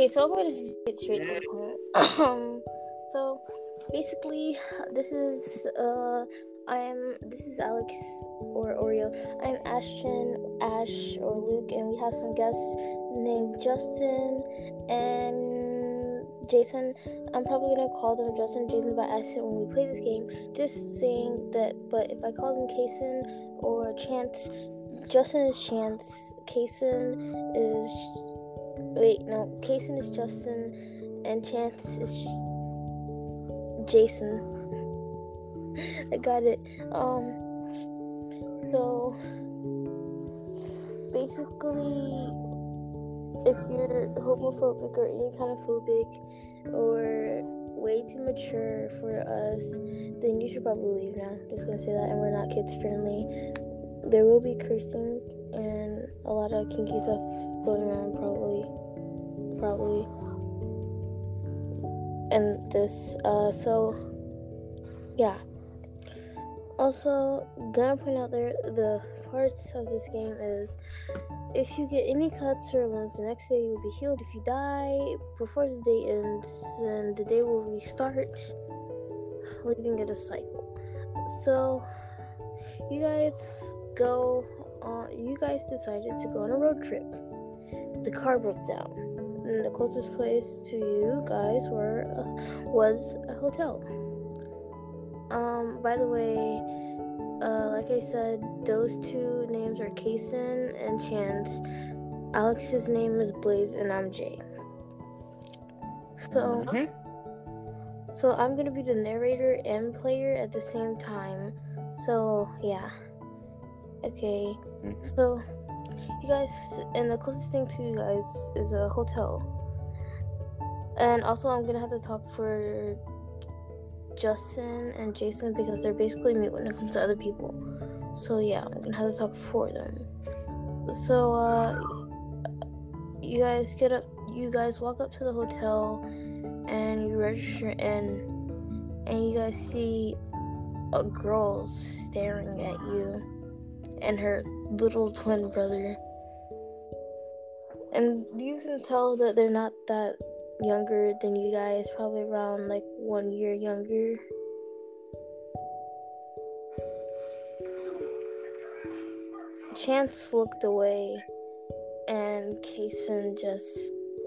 Okay, so I'm gonna get straight to the point. Um, so basically, this is uh, I am this is Alex or Oreo. I'm Ashton, Ash or Luke, and we have some guests named Justin and Jason. I'm probably gonna call them Justin and Jason by accident when we play this game. Just saying that, but if I call them Kason or Chance, Justin is Chance, Kason is wait no, Kason is Justin, and Chance is Jason. I got it. Um, so basically, if you're homophobic or any kind of phobic or way too mature for us, then you should probably leave now. Just gonna say that, and we're not kids friendly. There will be cursing and a lot of kinky stuff going around, probably, probably. And this, uh, so yeah. Also, gonna point out there the parts of this game is if you get any cuts or wounds, the next day you will be healed. If you die before the day ends, then the day will restart, leaving it a cycle. So, you guys go. Uh, you guys decided to go on a road trip. The car broke down, and the closest place to you guys were uh, was a hotel. Um, by the way, uh, like I said, those two names are Kason and Chance. Alex's name is Blaze, and I'm Jay. So, Mhm. so I'm gonna be the narrator and player at the same time. So yeah. Okay. Mhm. So, you guys, and the closest thing to you guys is a hotel. And also, I'm gonna have to talk for Justin and Jason because they're basically mute when it comes to other people. So yeah, I'm gonna have to talk for them. So uh, you guys get up. You guys walk up to the hotel, and you register in, and you guys see a girl staring at you, and her little twin brother. And you can tell that they're not that younger than you guys, probably around like one year younger. Chance looked away, and Kason just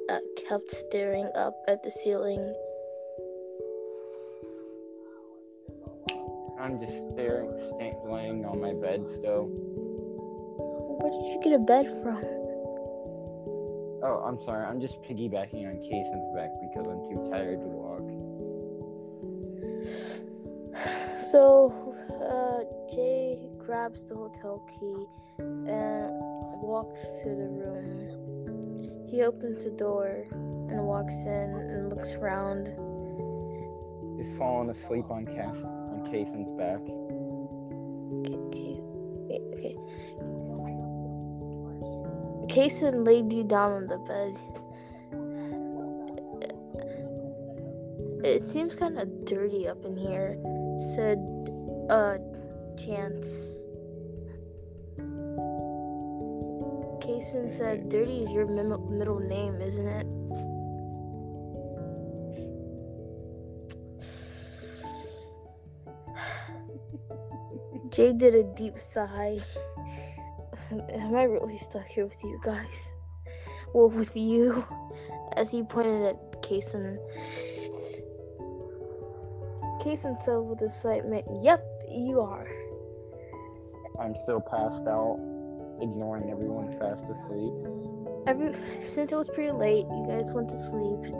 uh, kept staring up at the ceiling. I'm just staring, sta- laying on my bed still. Where did you get a bed from? Oh, I'm sorry. I'm just piggybacking on Kason's back because I'm too tired to walk. So, uh, Jay grabs the hotel key and walks to the room. He opens the door and walks in and looks around. Just falling asleep on Cas on Kason's back. Kason laid you down on the bed. It seems kind of dirty up in here, said uh Chance. Kason said, "Dirty is your mim- middle name, isn't it?" Jay did a deep sigh. Am I really stuck here with you guys? Well, with you, as he pointed at Kason. Kason said with excitement, "Yep, you are." I'm still passed out, ignoring everyone fast asleep. Every since it was pretty late, you guys went to sleep,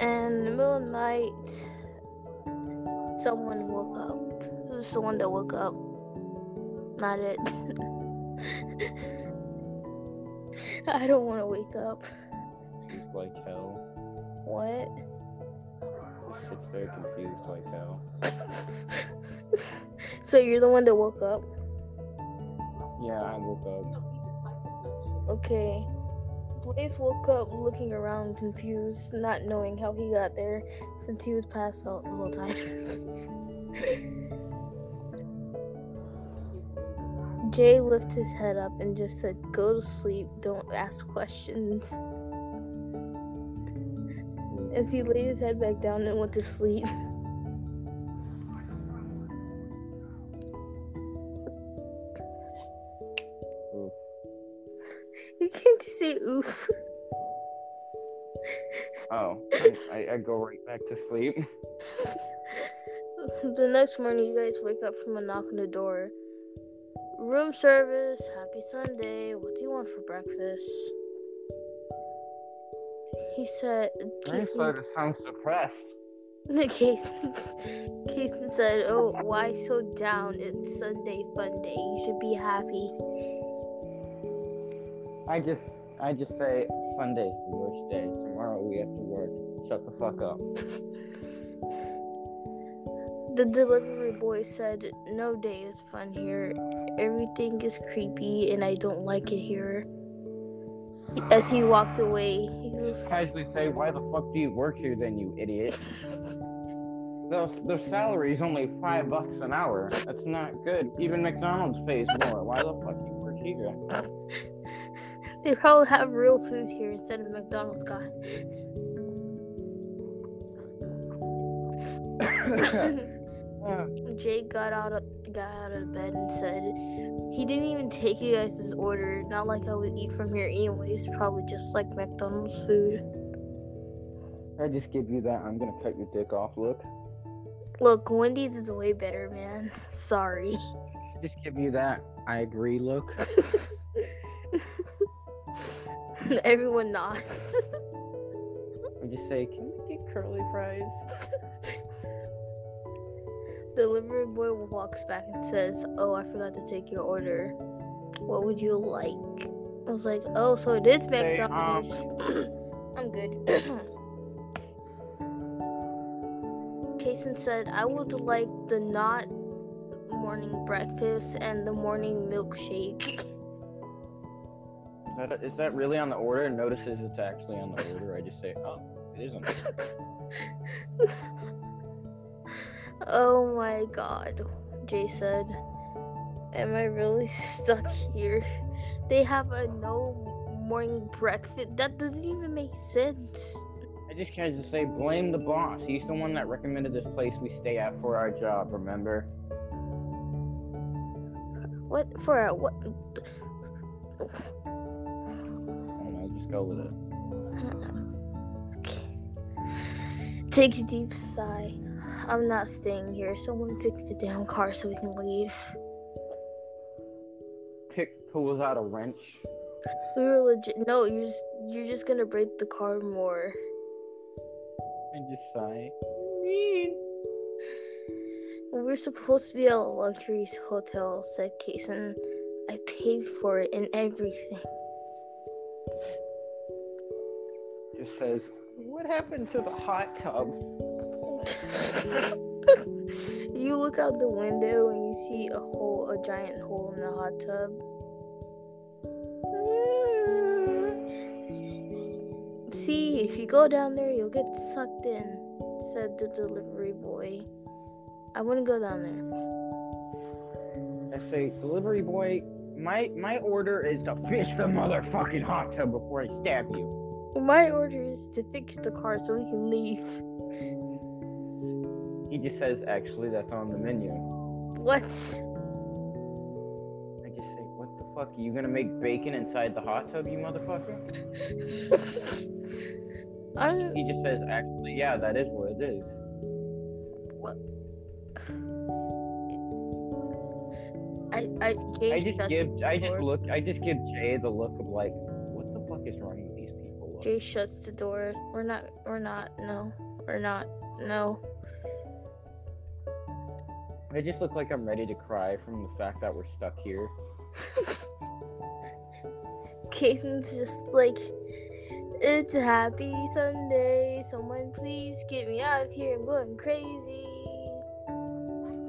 and in the middle of the night, someone woke up. It was the one that woke up, not it. I don't want to wake up. Confused like hell. What? Sits there confused like hell. so you're the one that woke up? Yeah, I woke up. Okay. Blaze woke up looking around confused, not knowing how he got there since he was passed out the whole time. Jay lifted his head up and just said, Go to sleep, don't ask questions. as he laid his head back down and went to sleep. Oof. You can't just say oof. Oh, I, I go right back to sleep. The next morning, you guys wake up from a knock on the door. Room service, happy Sunday. What do you want for breakfast? He said, Casey, sounds depressed. Casey, Casey said, Oh, why so down? It's Sunday fun day. You should be happy. I just, I just say Sunday's the worst day. Tomorrow we have to work. Shut the fuck up. The delivery boy said, No day is fun here. Everything is creepy and I don't like it here. As he walked away, he was Casually say, why the fuck do you work here then, you idiot? Their, their salary is only five bucks an hour. That's not good. Even McDonald's pays more. Why the fuck you work here? They probably have real food here instead of McDonald's guy. Jake got out of got out of bed and said he didn't even take you guys' order. Not like I would eat from here anyways. Probably just like McDonald's food. I just give you that. I'm gonna cut your dick off. Look. Look, Wendy's is way better, man. Sorry. Just give you that. I agree. Look. Everyone nods. I just say, can we get curly fries? Delivery boy walks back and says, "Oh, I forgot to take your order. What would you like?" I was like, "Oh, so it is um, McDonald's." I'm good. Kason said, "I would like the not morning breakfast and the morning milkshake." Is that, is that really on the order? Notices it's actually on the order. I just say, oh, it is on the order. oh my god, Jay said. Am I really stuck here? They have a no morning breakfast. That doesn't even make sense. I just can't just say blame the boss. He's the one that recommended this place we stay at for our job. Remember? What for a what? I don't know. Just go with it. Okay. Takes a deep sigh. I'm not staying here. Someone fix the damn car so we can leave. Pick pulls out a wrench. We were legit. No, you're just you're just gonna break the car more. and just sigh. We're supposed to be at a luxury hotel, said Kason. I paid for it and everything. Just says, what happened to the hot tub? you look out the window and you see a hole, a giant hole in the hot tub. See, if you go down there, you'll get sucked in, said the delivery boy. I wouldn't go down there. I say, delivery boy, my my order is to fix the motherfucking hot tub before I stab you. My order is to fix the car so we can leave. He just says, actually, that's on the menu. What? I just say, what the fuck? Are You gonna make bacon inside the hot tub, you motherfucker? I'm. He just says, actually, yeah, that is what it is. What? I I Jay I just give, I just look, I just give Jay the look of like, what the fuck is wrong with these people? Jay shuts the door. We're not. We're not. No. We're not. No. I just look like I'm ready to cry from the fact that we're stuck here. Kason's just like, it's a happy Sunday. Someone please get me out of here. I'm going crazy.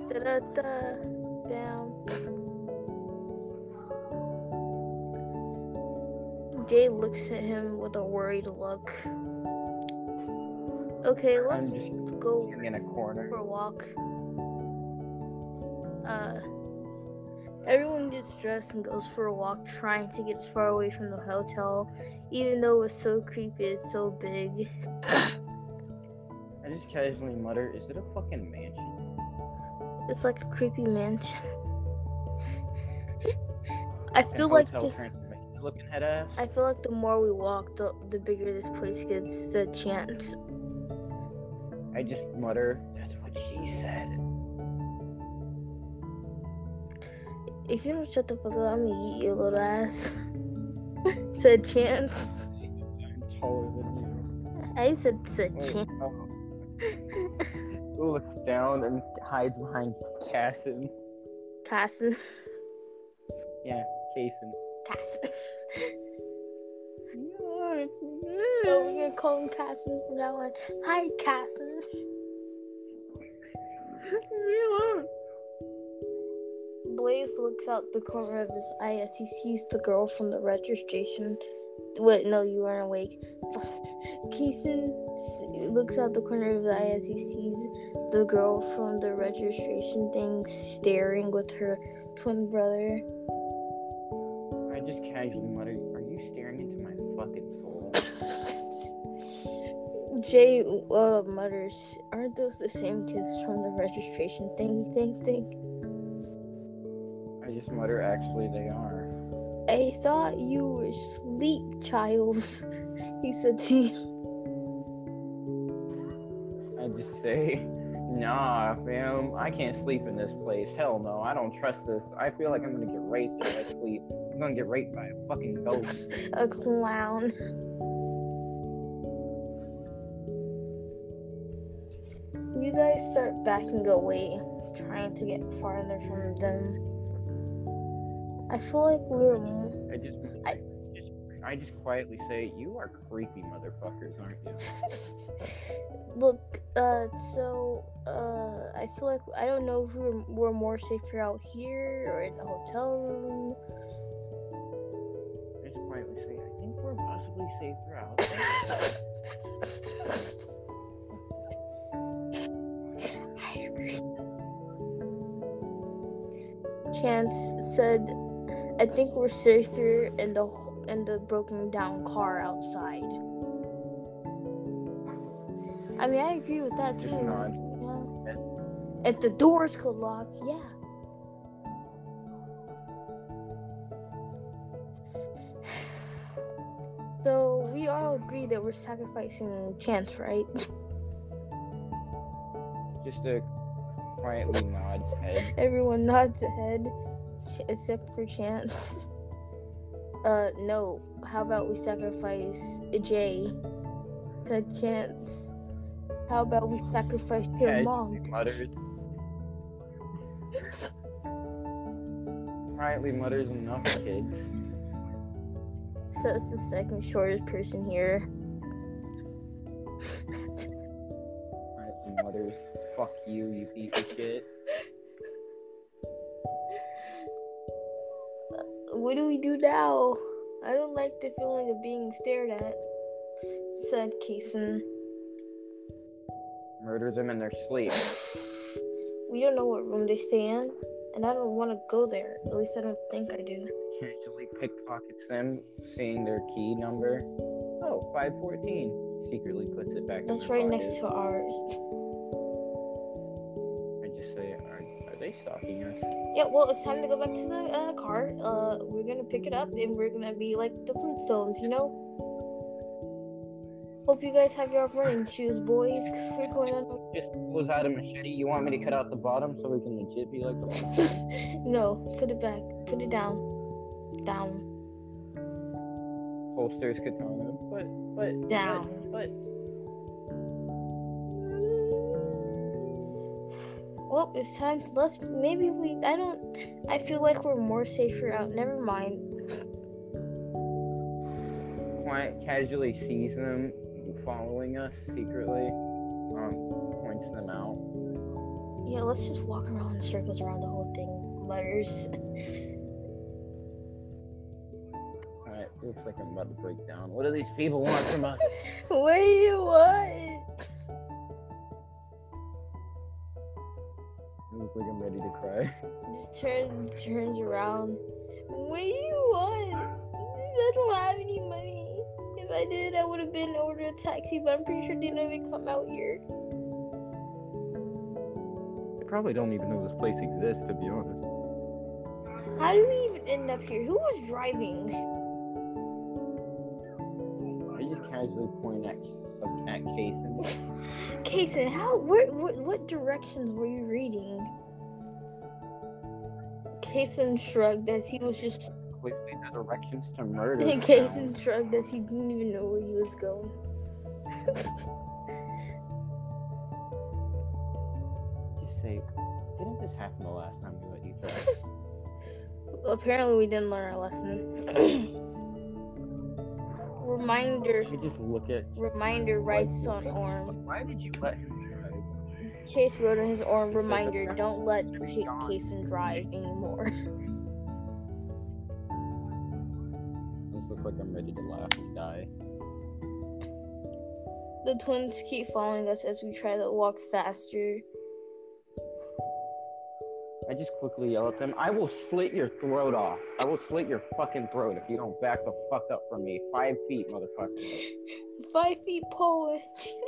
Da da da. Bam. Jay looks at him with a worried look. Okay, let's go in a corner. for a walk. Uh, everyone gets dressed and goes for a walk, trying to get as far away from the hotel, even though it's so creepy, it's so big. I just casually mutter, is it a fucking mansion? It's like a creepy mansion. I feel like the, looking head ass? I feel like the more we walk, the, the bigger this place gets. The chance. I just mutter, If you don't shut the fuck up, I'm gonna eat your little ass. said chance. I'm taller than I said said you. Wait, chance. oh. Who looks down and hides behind Casson? Casson. Yeah. Casson. No, oh, it's Oh, we're gonna call him Casson from now on. Hi, Casson. Blaze looks out the corner of his eye as he sees the girl from the registration. Wait, no, you weren't awake. Keeson looks out the corner of his eye as he sees the girl from the registration thing staring with her twin brother. I just casually mutter, are you staring into my fucking soul? Jay uh, mutters, "Aren't those the same kids from the registration thingy thing thing?" Just actually, they are. I thought you were asleep, child. he said to you. I just say, nah, fam, I can't sleep in this place. Hell no, I don't trust this. I feel like I'm gonna get raped if I sleep. I'm gonna get raped by a fucking ghost. A clown. You guys start backing away, trying to get farther from them. I feel like we're. I just, I- just, I just quietly say, you are creepy motherfuckers, aren't you? Look, uh, so, uh, I feel like I don't know if we're, we're more safer out here or in the hotel room. I just quietly say, I think we're possibly safer out. I agree. Chance said, "I think we're safer in the in the broken down car outside." I mean, I agree with that too. Yeah. If the doors could lock, yeah. So we all agree that we're sacrificing Chance, right? Just a quietly nods head. Everyone nods head, ch- except for Chance. Uh, no. How about we sacrifice Jay to Chance? How about we sacrifice your Casually mom? mutters. Quietly mutters enough kids. it's the second shortest person here. Quietly mutters, fuck you, you piece of shit. What do we do now? I don't like the feeling of being stared at, said Kason. Murder them in their sleep. We don't know what room they stay in, and I don't want to go there. At least I don't think I do. Casually pickpockets them, seeing their key number. Oh, 514. Secretly puts it back in That's right pocket. next to ours. Yeah, well, it's time to go back to the uh, car. Uh, we're gonna pick it up, and we're gonna be like the Flintstones, you know. Hope you guys have your running shoes, boys, because we're going on. Just pulls out a machete. You want me to cut out the bottom so we can legit be like the no, put it back. Put it down. Down. holsters katana? But, but, Down. But, Well, it's time. To, let's maybe we. I don't. I feel like we're more safer out. Never mind. quiet, casually sees them following us secretly. Um, points them out. Yeah, let's just walk around in circles around the whole thing. Mutters. Alright, looks like I'm about to break down. What do these people want from us? What? you look like I'm ready to cry. Just turns turns around. What do you want? I don't have any money. If I did, I would have been ordered a taxi, but I'm pretty sure they never come out here. They probably don't even know this place exists, to be honest. How do we even end up here? Who was driving? I just casually point at at Kason. Kason, how? Where, what, what directions were you reading? Kason shrugged as he was just. Quickly the directions to murder. Kason shrugged as he didn't even know where he was going. Just say, didn't this happen the last time we you drive? Apparently, we didn't learn our lesson. Reminder. You just look at. Reminder writes on arm. Why did you let him? Chase wrote on his arm. Reminder: Don't let Ch- drive anymore. This looks like I'm ready to laugh and die. The twins keep following us as we try to walk faster. I just quickly yell at them. I will slit your throat off. I will slit your fucking throat if you don't back the fuck up from me. Five feet, motherfucker. Five feet Polish.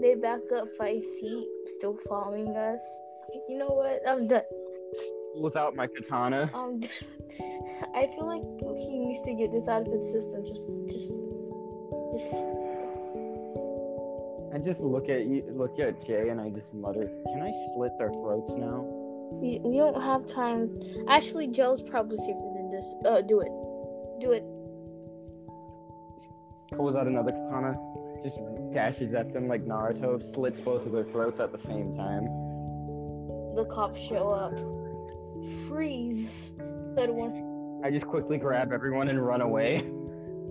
they back up five feet, still following us. You know what? I'm done. Pulls out my katana. Um, I feel like he needs to get this out of his system. Just, just, just. I just look at you, look at Jay, and I just mutter, "Can I slit their throats now?" We, we don't have time. Actually, Joe's probably safer than this. Uh, do it. Do it. Pulls out another katana, just dashes at them like Naruto, slits both of their throats at the same time. The cops show up. Freeze. Said one. I just quickly grab everyone and run away.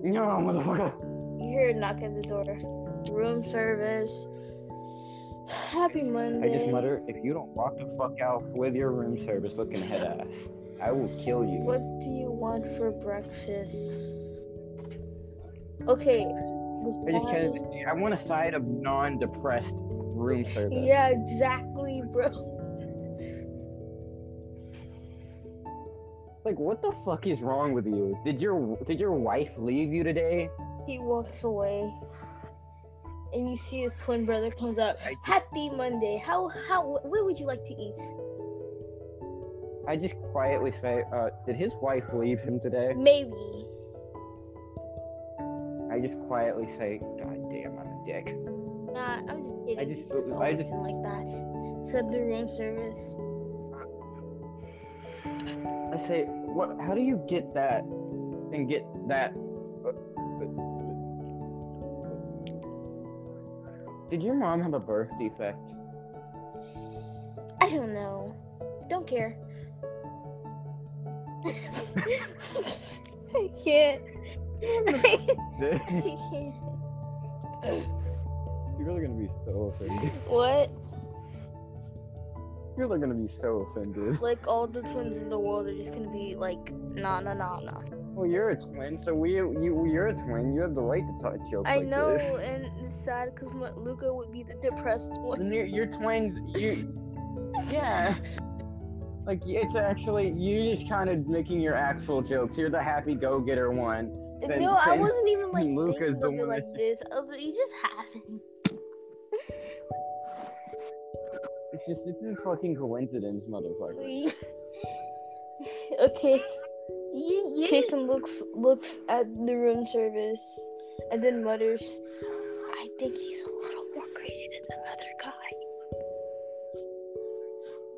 No, motherfucker. You hear a knock at the door. Room service. Happy Monday. I just mutter, if you don't walk the fuck out with your room service looking head ass, I will kill you. What do you want for breakfast? Okay. This I just body- kinda, I want a side of non-depressed room service. Yeah, exactly, bro. Like, what the fuck is wrong with you? Did your did your wife leave you today? He walks away. And you see his twin brother comes up. I, Happy Monday. How how what would you like to eat? I just quietly say, uh, did his wife leave him today? Maybe. I just quietly say, God damn, I'm a dick. Nah, I'm just kidding. I just- just I just- like that. Except the room service. I say, what? How do you get that and get that? Did your mom have a birth defect? I don't know. Don't care. I can't. You're gonna be so offended. What? You're really gonna be so offended. Like all the twins in the world are just gonna be like, nah, nah, nah, nah. Well, you're a twin, so we you you're a twin. You have the right to talk joke I like know, this. and it's sad because Luca would be the depressed one. And you're, you're twins. You yeah. Like it's actually you're just kind of making your actual jokes. You're the happy go-getter one. Then- no, I wasn't even like Luca's thinking of it like this. But It just happened. It's just it's a fucking coincidence, motherfucker. okay. You, you Jason looks looks at the room service and then mutters, "I think he's a little more crazy than the other guy."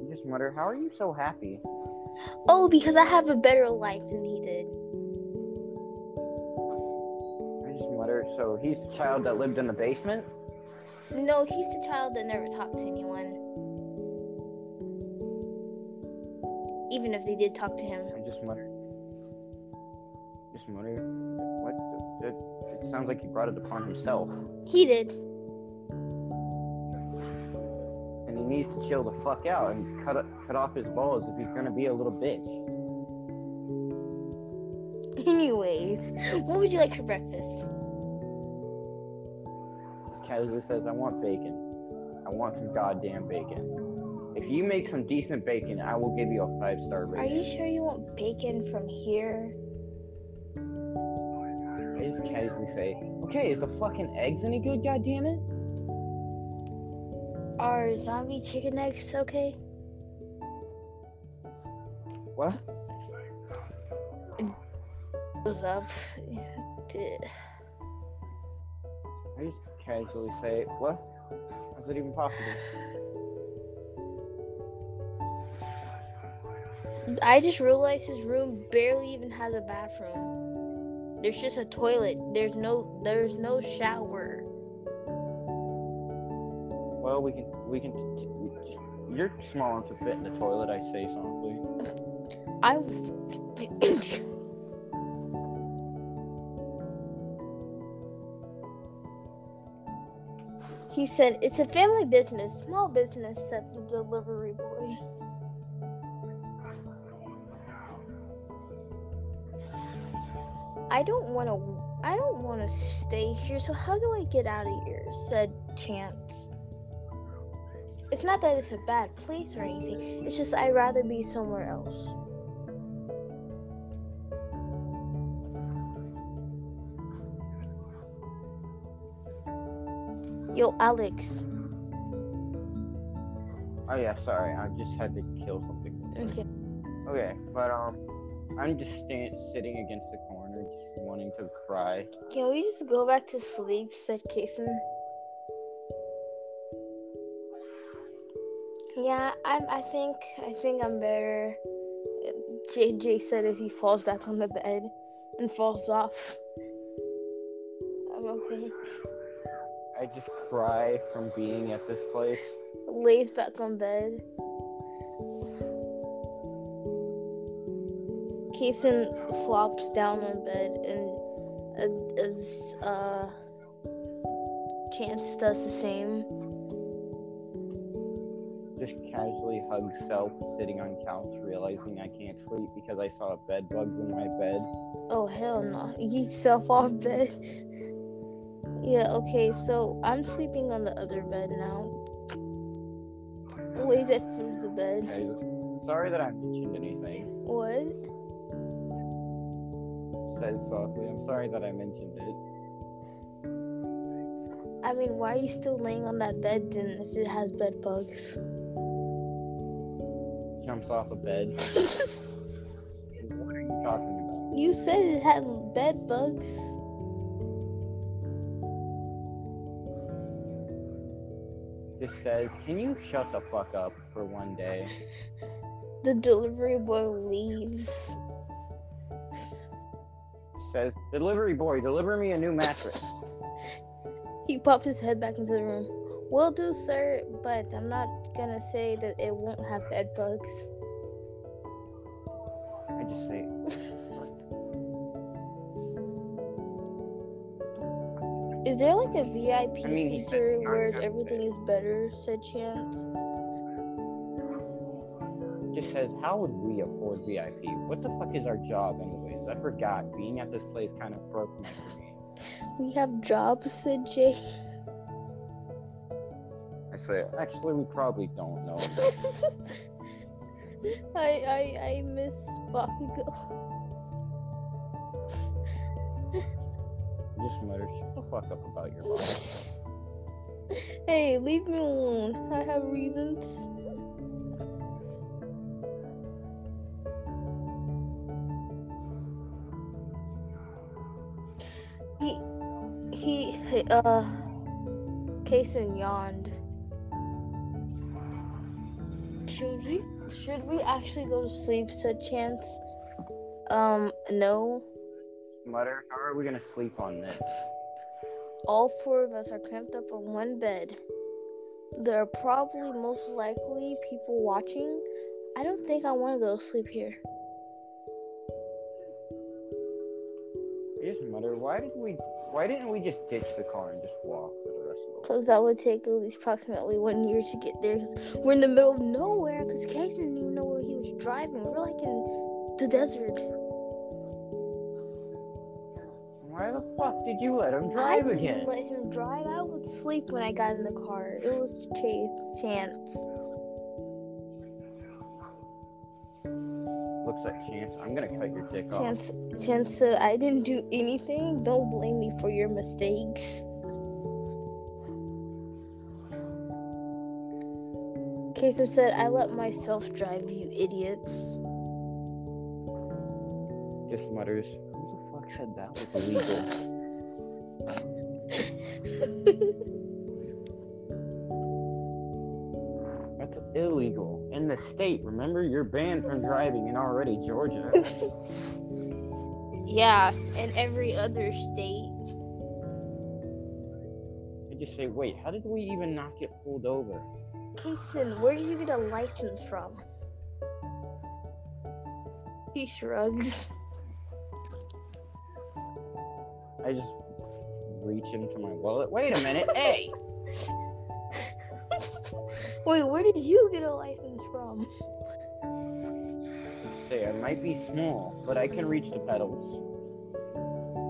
You just mutter, "How are you so happy?" Oh, because I have a better life than he did. Mutter, "So he's the child that lived in the basement." No, he's the child that never talked to anyone. Even if they did talk to him. I just mutter. Just mutter. What? It, it sounds like he brought it upon himself, He did. and he needs to chill the fuck out and cut cut off his balls if he's gonna be a little bitch. Anyways, what would you like for breakfast? Casually says, "I want bacon. I want some goddamn bacon." If you make some decent bacon, I will give you a five star rating. Are you sure you want bacon from here? I just casually say, okay, is the fucking eggs any good, goddammit? are zombie chicken eggs okay? What? Goes up. I just casually say, what? How's it even possible? I just realized his room barely even has a bathroom. There's just a toilet. There's no there's no shower. Well, we can, we can, we, you're small enough to fit in the toilet, I say softly. I He said it's a family business, small business, said the delivery boy. I don't want to I don't want to stay here. So how do I get out of here? said Chance. It's not that it's a bad place or anything. It's just I'd rather be somewhere else. Yo, Alex. Oh yeah, sorry, I just had to kill something. Okay. Okay, but um, I'm just stand, sitting against the corner, just wanting to cry. Can we just go back to sleep? said Kason. Yeah, I'm. I think. I think I'm better. JJ said as he falls back on the bed and falls off. I'm okay. I just cry from being at this place. Lays back on bed. Kason flops down on bed and as, uh Chance does the same. Just casually hug self, sitting on couch, realizing I can't sleep because I saw a bed bugs in my bed. Oh hell no! Eat self off bed. Yeah. Okay. So I'm sleeping on the other bed now. Lays at foot of the bed. Okay, sorry that I mentioned anything. What? Says softly. I'm sorry that I mentioned it. I mean, why are you still laying on that bed then if it has bed bugs? Jumps off a bed. what are you talking about? you said it had bed bugs. Just says, can you shut the fuck up for one day? The delivery boy leaves. Says, delivery boy, deliver me a new mattress. He pops his head back into the room. Will do, sir, but I'm not gonna say that it won't have bed bugs. I just say, Is there like a VIP I mean, he center where everything bed. is better? Said Chance. just says, how would we afford VIP? What the fuck is our job, anyways? I forgot. Being at this place kind of broke me. We have jobs, said Jay. I say, actually, we probably don't know. I I I miss Bakugo. just mutter, shut the fuck up about your life. hey, leave me alone. I have reasons. He he he, uh Kason yawned. Should we should we actually go to sleep? Said Chance. Um, no. Mutter, how are we gonna sleep on this? All four of us are cramped up on one bed. There are probably most likely people watching. I don't think I want to go to sleep here. I just mutter, why did we? Why didn't we just ditch the car and just walk for the rest of the? Because that would take at least approximately one year to get there. Because we're in the middle of nowhere. Because Casey didn't even know where he was driving. We're like in the desert. Why the fuck did you let him I drive didn't again? let him drive. I would sleep when I got in the car. It was Chase Chance. Looks like chance. I'm gonna cut your dick off. Chance, Chance said, I didn't do anything. Don't blame me for your mistakes. Kason said, I let myself drive, you idiots. Just mutters. Who the fuck said that was illegal? That's illegal in the state. Remember, you're banned from driving in already Georgia. yeah, and every other state. I just say, wait, how did we even not get pulled over? Kason, where did you get a license from? He shrugs. I just reach into my wallet. Wait a minute, hey! Wait, where did you get a license from? Say, I might be small, but I can reach the pedals.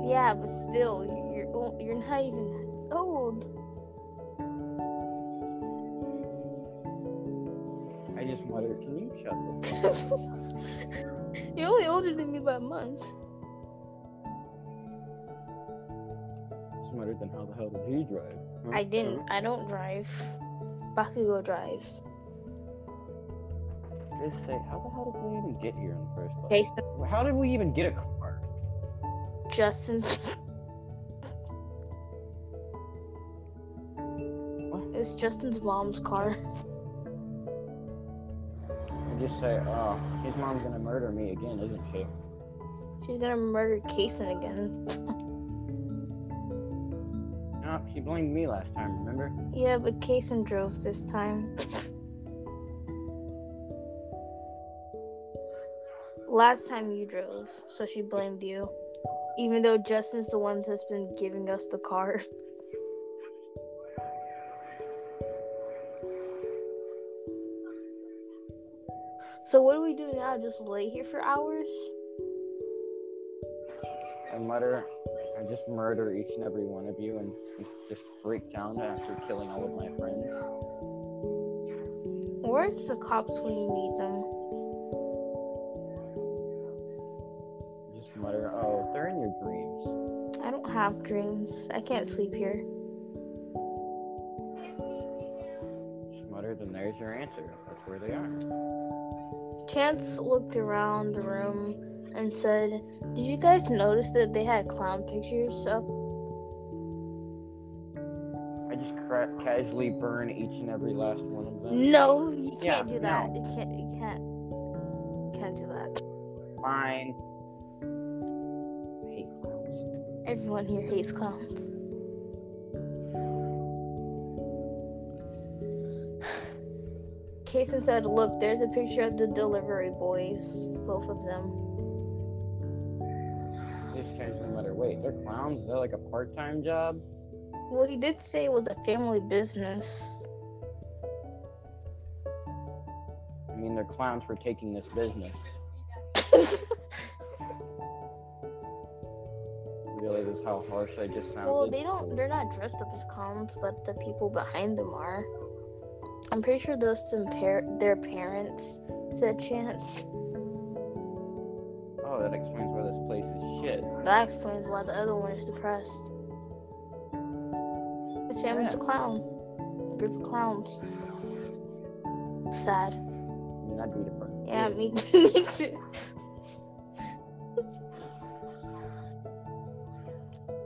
Yeah, but still, you're you're not even that old. I just mutter, can you shut the you're only older than me by a month. Then how the hell did he drive? Huh? I didn't. I don't drive. Bakugo drives. Just say, how the hell did we even get here in the first place? Kason, How did we even get a car? Justin. What? It's Justin's mom's car. I just say, oh, his mom's gonna murder me again, isn't she? She's gonna murder Kason again. She blamed me last time, remember? Yeah, but Kason drove this time. Last time you drove, so she blamed you. Even though Justin's the one that's been giving us the car. So what do we do now? Just lay here for hours? I mutter, Just murder each and every one of you and just break down after killing all of my friends. Where's the cops when you need them? Just mutter, oh, they're in your dreams. I don't have dreams. I can't sleep here. Just mutter, then there's your answer. That's where they are. Chance looked around the room and said, Did you guys notice that they had clown pictures up? I just cra- casually burn each and every last one of them. No, you can't Yeah, do that. You can't you can't you can't do that. Fine. I hate clowns. Everyone here hates clowns. Kason said, Look, there's a picture of the delivery boys, both of them. Clowns? Is that like a part-time job? Well, he did say it was a family business. I mean, they're clowns for taking this business. Really, this is how harsh I just sounded. Well, they don't. They're not dressed up as clowns, but the people behind them are. I'm pretty sure those some par- their parents said Chance. That explains why the other one is depressed. His family's a clown. A group of clowns. Sad. I'd be depressed. Yeah, me, me too.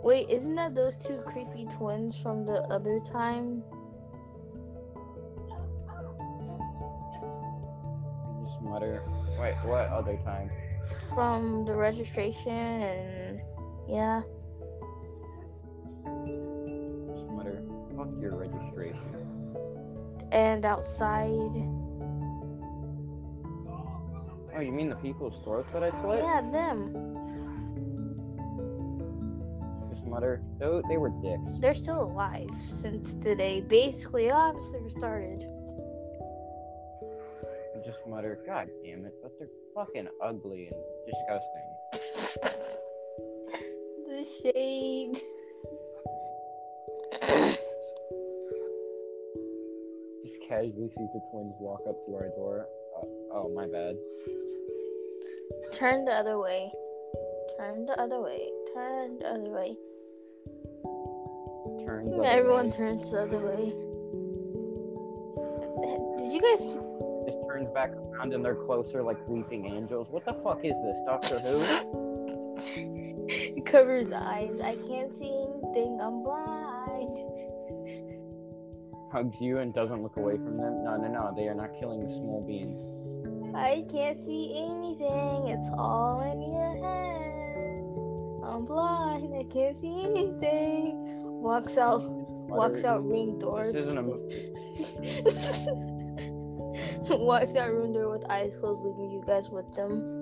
Wait, isn't that those two creepy twins from the other time? Mutter. Wait, what other time? From the registration and yeah. Just mutter. Fuck your registration. And outside. Oh, you mean the people's throats that I slit? Yeah, them. Just mutter. They, they were dicks. They're still alive since today basically obviously restarted. And just mutter. God damn it, but they're fucking ugly and disgusting. The shade. Just casually sees the twins walk up to our door. Uh, oh, my bad. Turn the other way. Turn the other way. Turn the other way. Turns. Yeah, other everyone way. turns the other way. Did you guys? Just turns back around and they're closer like weeping angels. What the fuck is this, Doctor Who? It covers eyes. I can't see anything. I'm blind. Hugs you and doesn't look away from them. No, no, no. They are not killing the small beings. I can't see anything. It's all in your head. I'm blind. I can't see anything. Walks out. Walks out room door. This isn't a movie. Walks out room door with eyes closed, leaving you guys with them.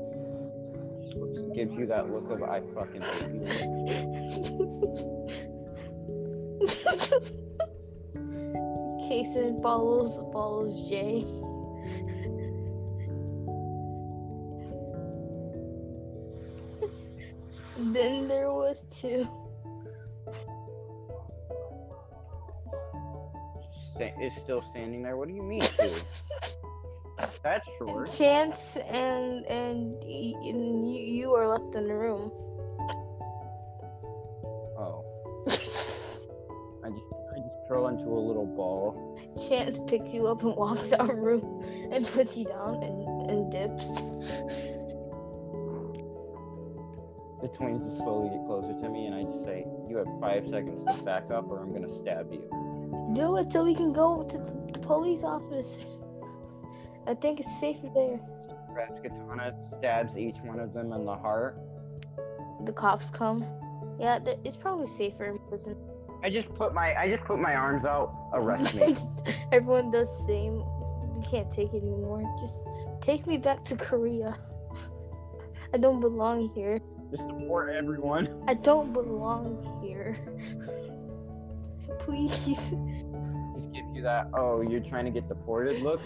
Gives you that look of I fucking hate you. Kason follows follows Jay. then there was two. Is still standing there. What do you mean, two? That's short. Chance and and, y- and you, you are left in the room. Oh. I just I just curl into a little ball. Chance picks you up and walks out of the room and puts you down and, and dips. The twins just slowly get closer to me, and I just say, "You have five seconds to back up, or I'm gonna stab you." Do it so we can go to the police office. I think it's safer there. Grabs katana, stabs each one of them in the heart. The cops come. Yeah, th- it's probably safer in prison. I just put my I just put my arms out. Arrest me. Everyone does the same. We can't take it anymore. Just take me back to Korea. I don't belong here. just support everyone. I don't belong here. Please. You that. Oh, you're trying to get deported. Look.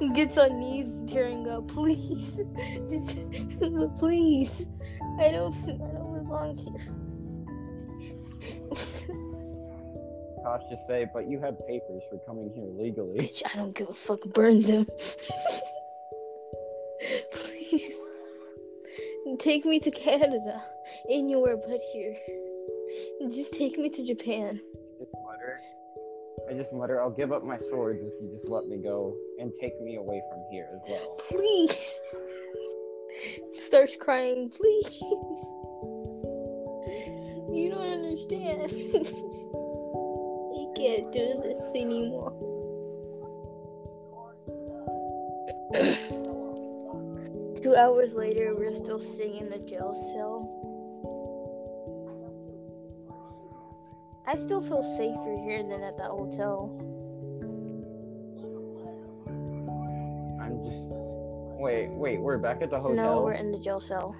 Gets on knees, tearing up. Please, just please. I don't. I don't belong here. Just say, but you have papers for coming here legally. Bitch, I don't give a fuck. Burn them. Please. Take me to Canada. Anywhere but here. Just take me to Japan. I just mutter. I'll give up my swords if you just let me go and take me away from here as well. Please. Starts crying. Please. You don't understand. I can't do this anymore. Two hours later, we're still sitting in the jail cell. I still feel safer here than at the hotel. I'm just. Wait, wait. We're back at the hotel. No, we're in the jail cell.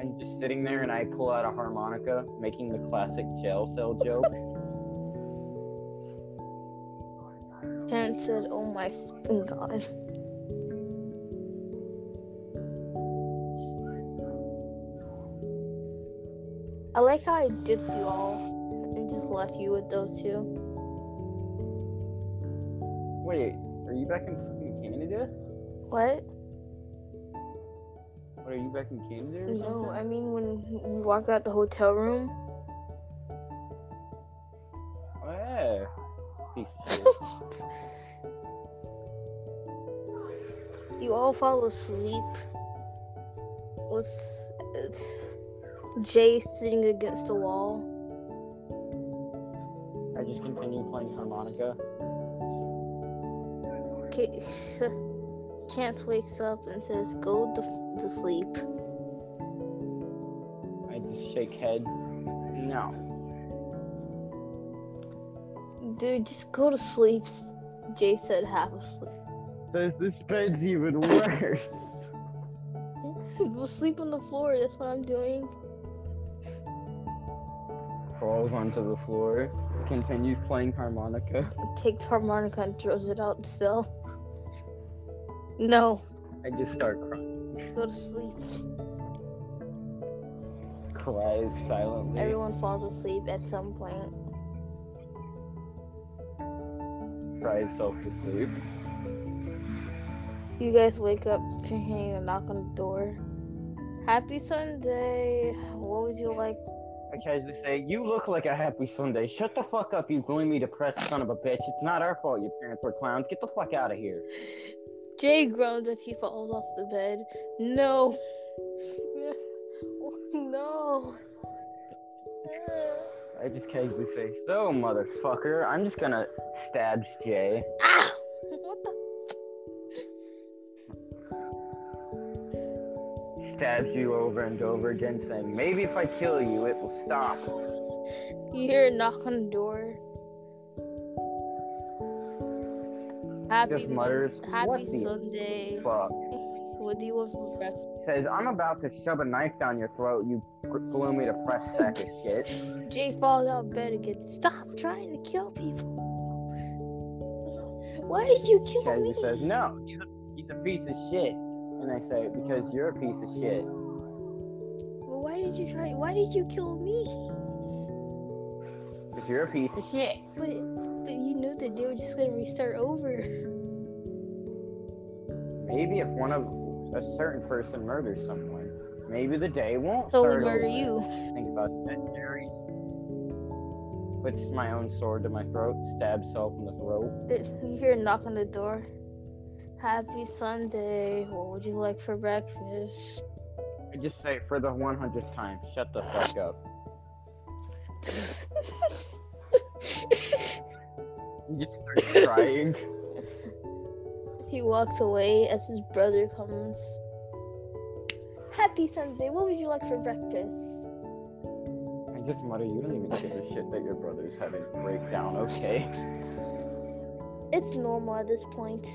I'm just sitting there and I pull out a harmonica, making the classic jail cell joke. Terrence said, "Oh my god." Like how I dipped you all and just left you with those two. Wait, are you back in fucking Canada? What? What are you back in Canada? Or No? I mean when we walked out the hotel room. Oh, yeah. Piece of shit. You all fall asleep What's it's Jay sitting against the wall. I just continue playing harmonica. K- Chance wakes up and says, "Go to, to sleep." I just shake head. No. Dude, just go to sleep. Jay said, half asleep. This, this bed's even worse. we'll sleep on the floor. That's what I'm doing. Crawls onto the floor. Continues playing harmonica. Takes harmonica and throws it out the cell. No, I just start crying. go to sleep. Cries silently. Everyone falls asleep at some point. Cries self to sleep. You guys wake up hearing a knock on the door. Happy Sunday. What would you like I casually say, "You look like a happy Sunday. Shut the fuck up, you gloomy, depressed son of a bitch. It's not our fault your parents were clowns. Get the fuck out of here." Jay groans as he falls off the bed. No. No. I just casually say, "So, motherfucker, I'm just gonna stab Jay." Ah! Stabs you over and over again, saying, "Maybe if I kill you, it will stop." You hear a knock on the door. Happy, Just mutters, Happy "What Sunday. Fuck. What do you want for breakfast? Says, "I'm about to shove a knife down your throat, you gloomy, depressed sack of shit." Jay falls out of bed again. Stop trying to kill people. Why did you kill Casually me? says, "No, he's a, he's a piece of shit." And I say, "Because you're a piece of shit." Well, why did you try? Why did you kill me? Because you're a piece of shit. But but you knew that they were just gonna restart over. Maybe if one of a certain person murders someone, maybe the day won't So we murder over. you. Think about that, Jerry. Puts my own sword to my throat, stabs self in the throat. Th- You hear a knock on the door. Happy Sunday. What would you like for breakfast? I just say for the 100th time, shut the fuck up. You just start crying. he walks away as his brother comes. Happy Sunday. What would you like for breakfast? I just mutter, you don't even give a shit that your brother's having a breakdown, okay? It's normal at this point.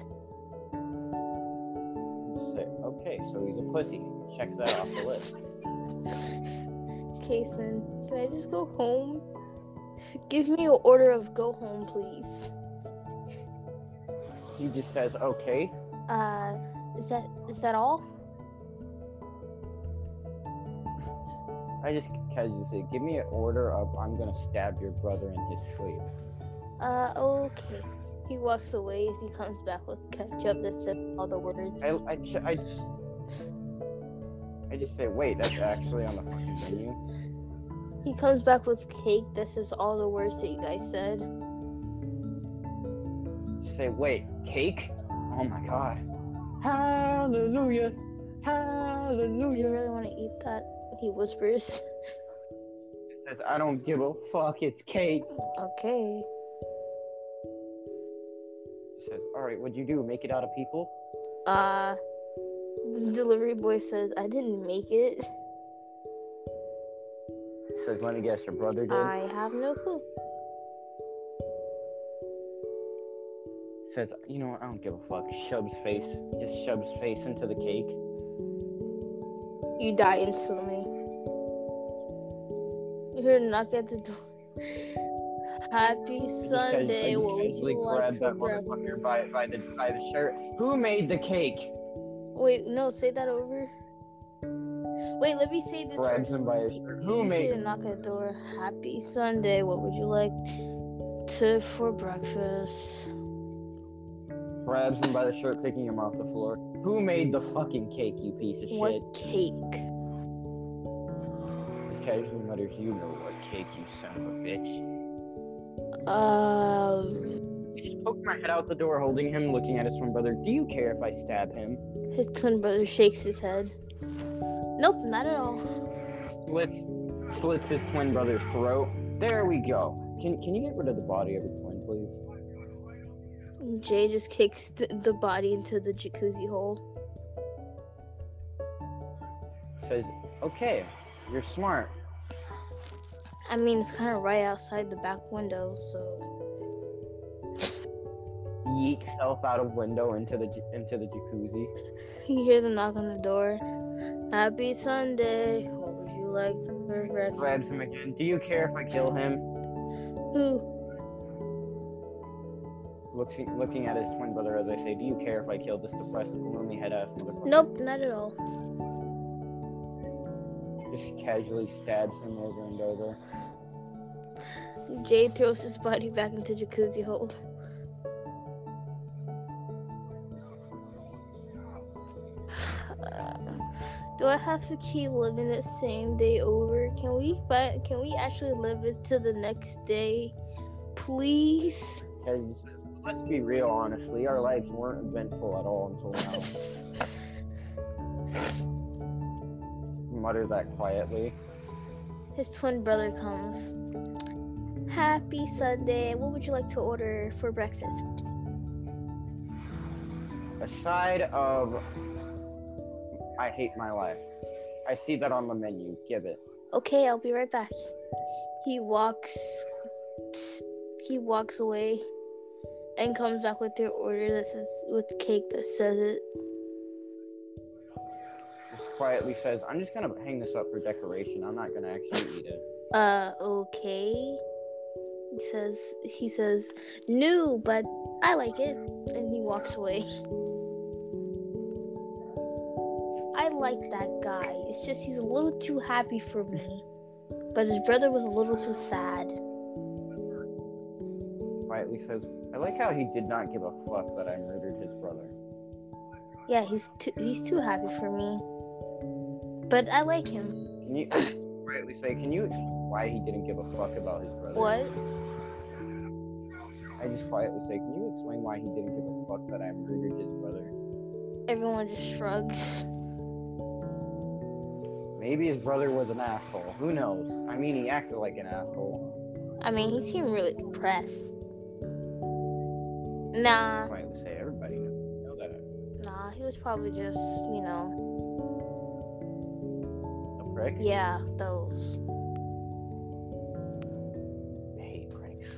Okay, so he's a pussy. Check that off the list. Kason, can I just go home? Give me an order of go home, please. He just says, okay. Uh, is that is that all? I just casually say, give me an order of I'm gonna stab your brother in his sleep. Uh, okay. He walks away as he comes back with ketchup that says all the words. I, I, I, I just say, wait, that's actually on the fucking menu. He comes back with cake This is all the words that you guys said. Just say, wait, cake? Oh my god. Hallelujah. Do you really want to eat that? He whispers. Says, I don't give a fuck, it's cake. Okay. Says, alright, what'd you do? Make it out of people? Uh, the delivery boy says, I didn't make it. Says, let me guess, your brother did? I have no clue. Says, you know what, I don't give a fuck. Shoves face, just shoves face into the cake. You die instantly. You hear a knock at the door. Happy Sunday. What would you like for that motherfucker breakfast? by, by, the, by the shirt. Who made the cake? Wait, no, say that over. Wait, let me say this Grabs first. him by his shirt. Who made hear knock at the door. Happy Sunday. What would you like to for breakfast? grabs him by the shirt, picking him off the floor. Who made the fucking cake, you piece of shit? What cake? Just casually mutters, you know what cake, you son of a bitch. Uh, Poked my head out the door, holding him, looking at his twin brother. Do you care if I stab him? his twin brother shakes his head. Nope, not at all. Slits, slits his twin brother's throat. There we go. Can can you get rid of the body of your twin, please? Jay just kicks th- the body into the jacuzzi hole. Says, okay, you're smart. I mean, it's kind of right outside the back window, so. Yeet self out of window into the into the jacuzzi. You hear the knock on the door. Happy Sunday. What would you like for breakfast? Grabs him again. Do you care if I kill him? Who? Looking looking at his twin brother as I say, do you care if I kill this depressed, gloomy head ass motherfucker? Nope, not at all. Just casually stabs him over and over. Jay throws his body back into jacuzzi hole. Do I have to keep living the same day over? Can we fight? Can we actually live it to the next day, please? Because let's be real, honestly, our lives weren't eventful at all until now. Mutter that quietly. His twin brother comes. Happy Sunday. What would you like to order for breakfast? A side of I hate my life. I see that on the menu. Give it. Okay, I'll be right back. He walks he walks away and comes back with your order that says with cake that says it. Just quietly says, I'm just gonna hang this up for decoration. I'm not gonna actually eat it. Uh okay. He says he says, "New, but I like it and he walks away. Like that guy. It's just he's a little too happy for me. But his brother was a little too sad. Quietly says, I like how he did not give a fuck that I murdered his brother. Yeah, he's too he's too happy for me. But I like him. Can you quietly say, can you explain why he didn't give a fuck about his brother? What? I just quietly say, can you explain why he didn't give a fuck that I murdered his brother? Everyone just shrugs. Maybe his brother was an asshole. Who knows? I mean, he acted like an asshole. I mean, he seemed really depressed. Nah, Quietly say, everybody knows know that. nah, he was probably just, you know, A prick? yeah, those. I hate pricks.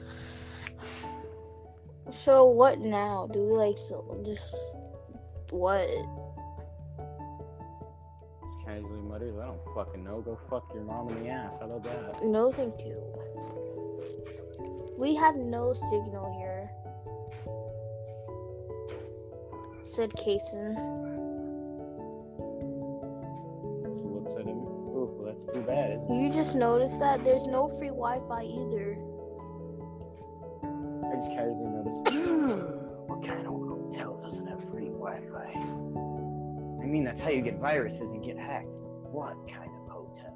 So what now? Do we like so- just what? Don't fucking know. Go fuck your mom in the ass. How about that? No, thank you. We have no signal here. Said Kason. Looks at him. Ooh, that's too bad. You just noticed that there's no free Wi-Fi either. I just casually noticed. what kind of hotel doesn't have free Wi-Fi? I mean, that's how you get viruses and get hacked. What kind of hotel?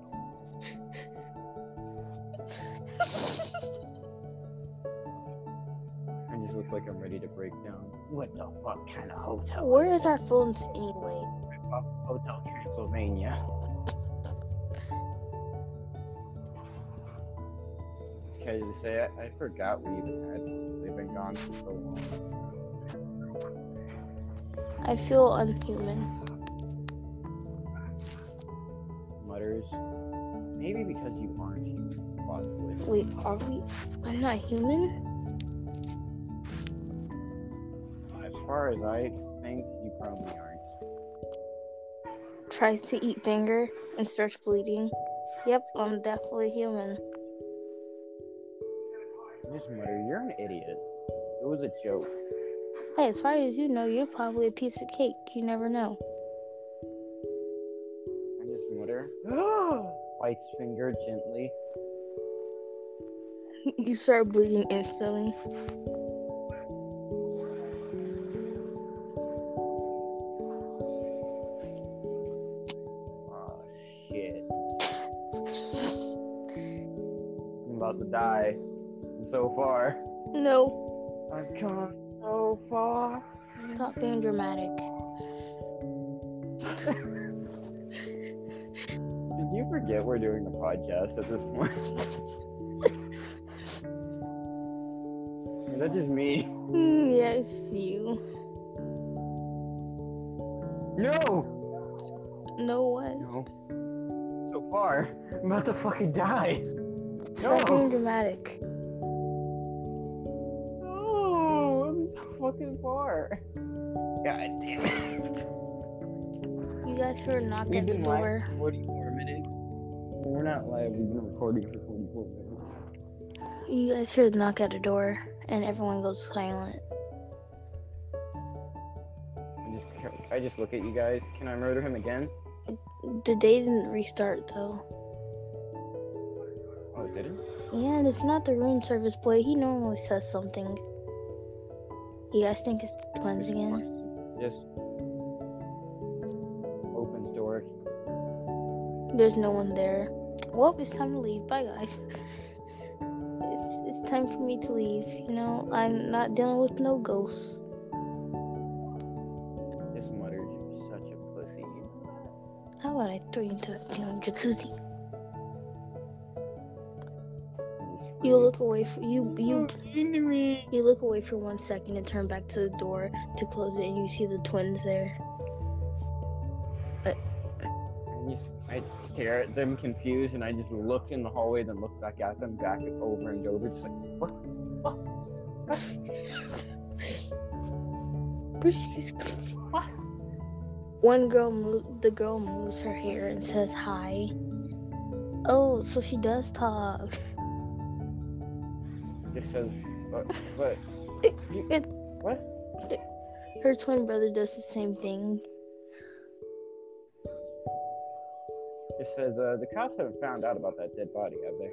I just look like I'm ready to break down. What the fuck kind of hotel? Where is our phones anyway? Hotel Transylvania. Casually say, I, I forgot we even had. They've been gone for so long. I feel unhuman. Mutters. Maybe because you aren't human, possibly. Wait, are we? I'm not human. As far as I think, you probably aren't. Tries to eat finger and starts bleeding. Yep, I'm definitely human. Just mutter, you're an idiot. It was a joke. Hey, as far as you know, you're probably a piece of cake. You never know. Finger gently. you start bleeding instantly. Oh shit. I'm about to die. So far, No, I've come so far. stop being dramatic. Forget we're doing a podcast at this point? Is that just me? Mm, yes, you. No! No what? No. So far, I'm about to fucking die. Stop No. being dramatic. No, I'm so fucking far. God damn it. You guys heard a knock We've at the door. for 44 minutes. We're not live, we've been recording for 44 minutes. You guys hear the knock at the door, and everyone goes silent. I just, I just look at you guys. Can I murder him again? The day didn't restart though. Oh, did it? Yeah, and it's not the room service boy. He normally says something. You guys think it's the twins again? Yes. opens door, There's no one there. Well, it's time to leave. Bye, guys. It's it's time for me to leave. You know, I'm not dealing with no ghosts. Just muttered, "You're such a pussy." How about I throw you into that damn jacuzzi? You look away from you you you look away for one second and turn back to the door to close it, and you see the twins there. Stare at them confused, and I just look in the hallway, then look back at them, back over and over, just like, what? But she's One girl move, the girl moves her hair and says hi. Oh, so she does talk. Just says, but, but you, It- what? Her twin brother does the same thing. Says, uh, the cops haven't found out about that dead body, have they?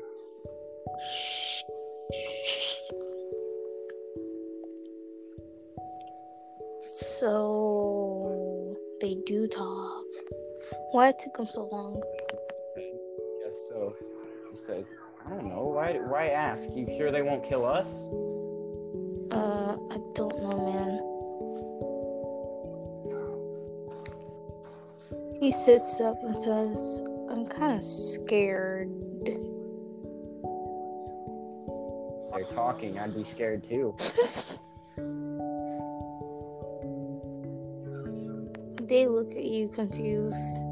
So they do talk. Why it took them so long? Yes, so he says, I don't know. Why? Why ask? You sure they won't kill us? Uh, I don't know, man. He sits up and says, "I'm kind of scared." They're talking. I'd be scared too. they look at you confused.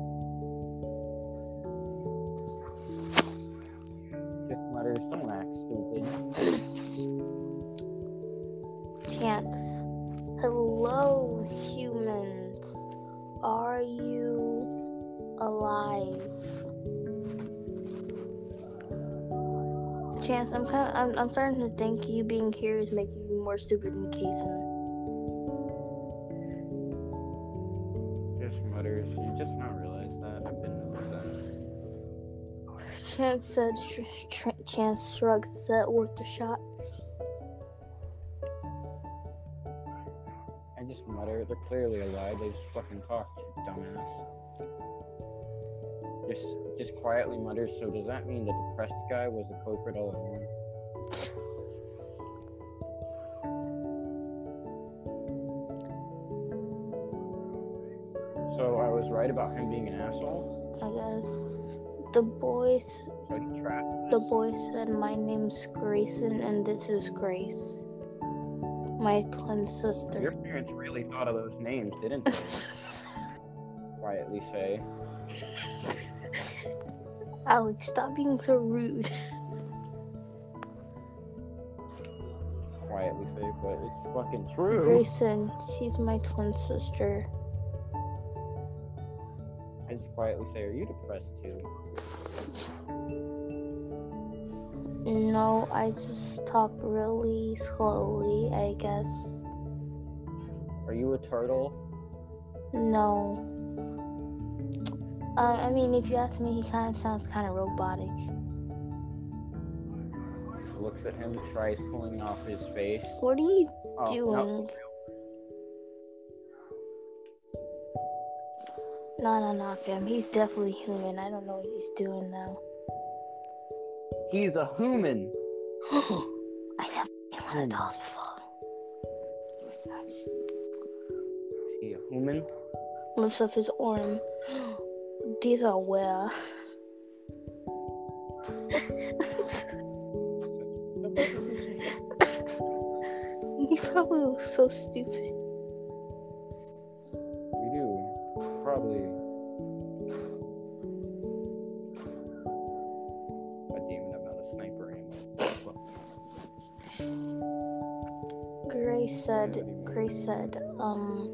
I'm, starting to think you being here is making you more stupid than Kason. Just mutters. You just not realize that. I've been noticing. Chance said, tr- tr- Chance shrugged, is that worth a shot? I just mutter. They're clearly alive. They just fucking talk, you dumbass. Just, just quietly mutters. So does that mean the depressed guy was the culprit all along? About him being an asshole. I guess. The boys, So he trapped. the boy said, my name's Grayson and this is Grace. My twin sister. Your parents really thought of those names, didn't they? Quietly say. Alex, stop being so rude. Quietly say, but it's fucking true. Grayson, she's my twin sister. Quietly say, are you depressed too? No, I just talk really slowly, I guess. Are you a turtle? No. Uh, I mean, if you ask me, he kind of sounds kind of robotic. Looks at him, tries pulling off his face. What are you Oh, doing? No, no, no, no, fam. He's definitely human. I don't know what he's doing now. He's a human. I have seen one of those before. Is he a human? Lifts up his arm. These are where. he probably was so stupid. Said, um,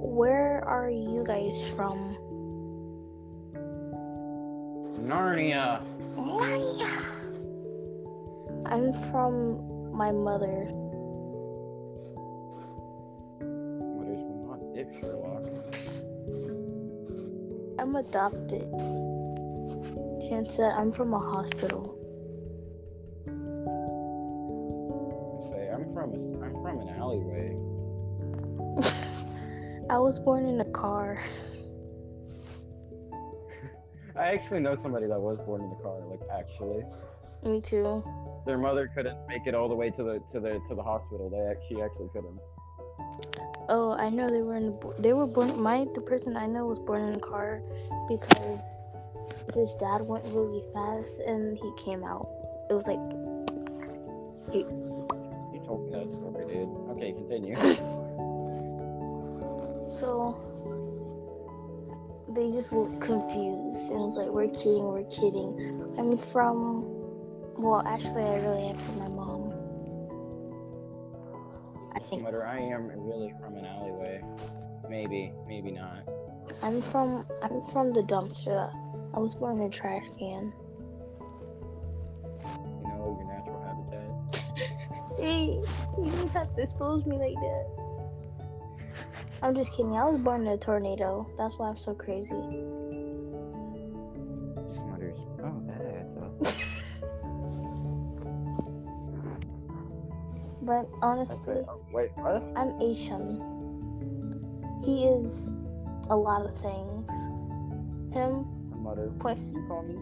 where are you guys from? Narnia. Narnia. I'm from my mother. Mothers will not dip Sherlock. I'm adopted. Chance said, I'm from a hospital. Was born in a car. I actually know somebody that was born in the car. Like actually, Me too. their mother couldn't make it all the way to the to the to the hospital. They actually actually couldn't. Oh, I know they were in. The, they were born. My the person I know was born in a car because his dad went really fast and he came out. It was like just looked confused and was like, "We're kidding, we're kidding." I'm from. Well, actually, I really am from my mom. I think I am really from an alleyway. Maybe, maybe not. I'm from. I'm from the dumpster. I was born in a trash can. You know your natural habitat. Hey, you don't have to expose me like that. I'm just kidding. I was born in a tornado. That's why I'm so crazy. Oh, that's. But honestly, oh, wait, what? I'm Asian. He is a lot of things. Him points You call me?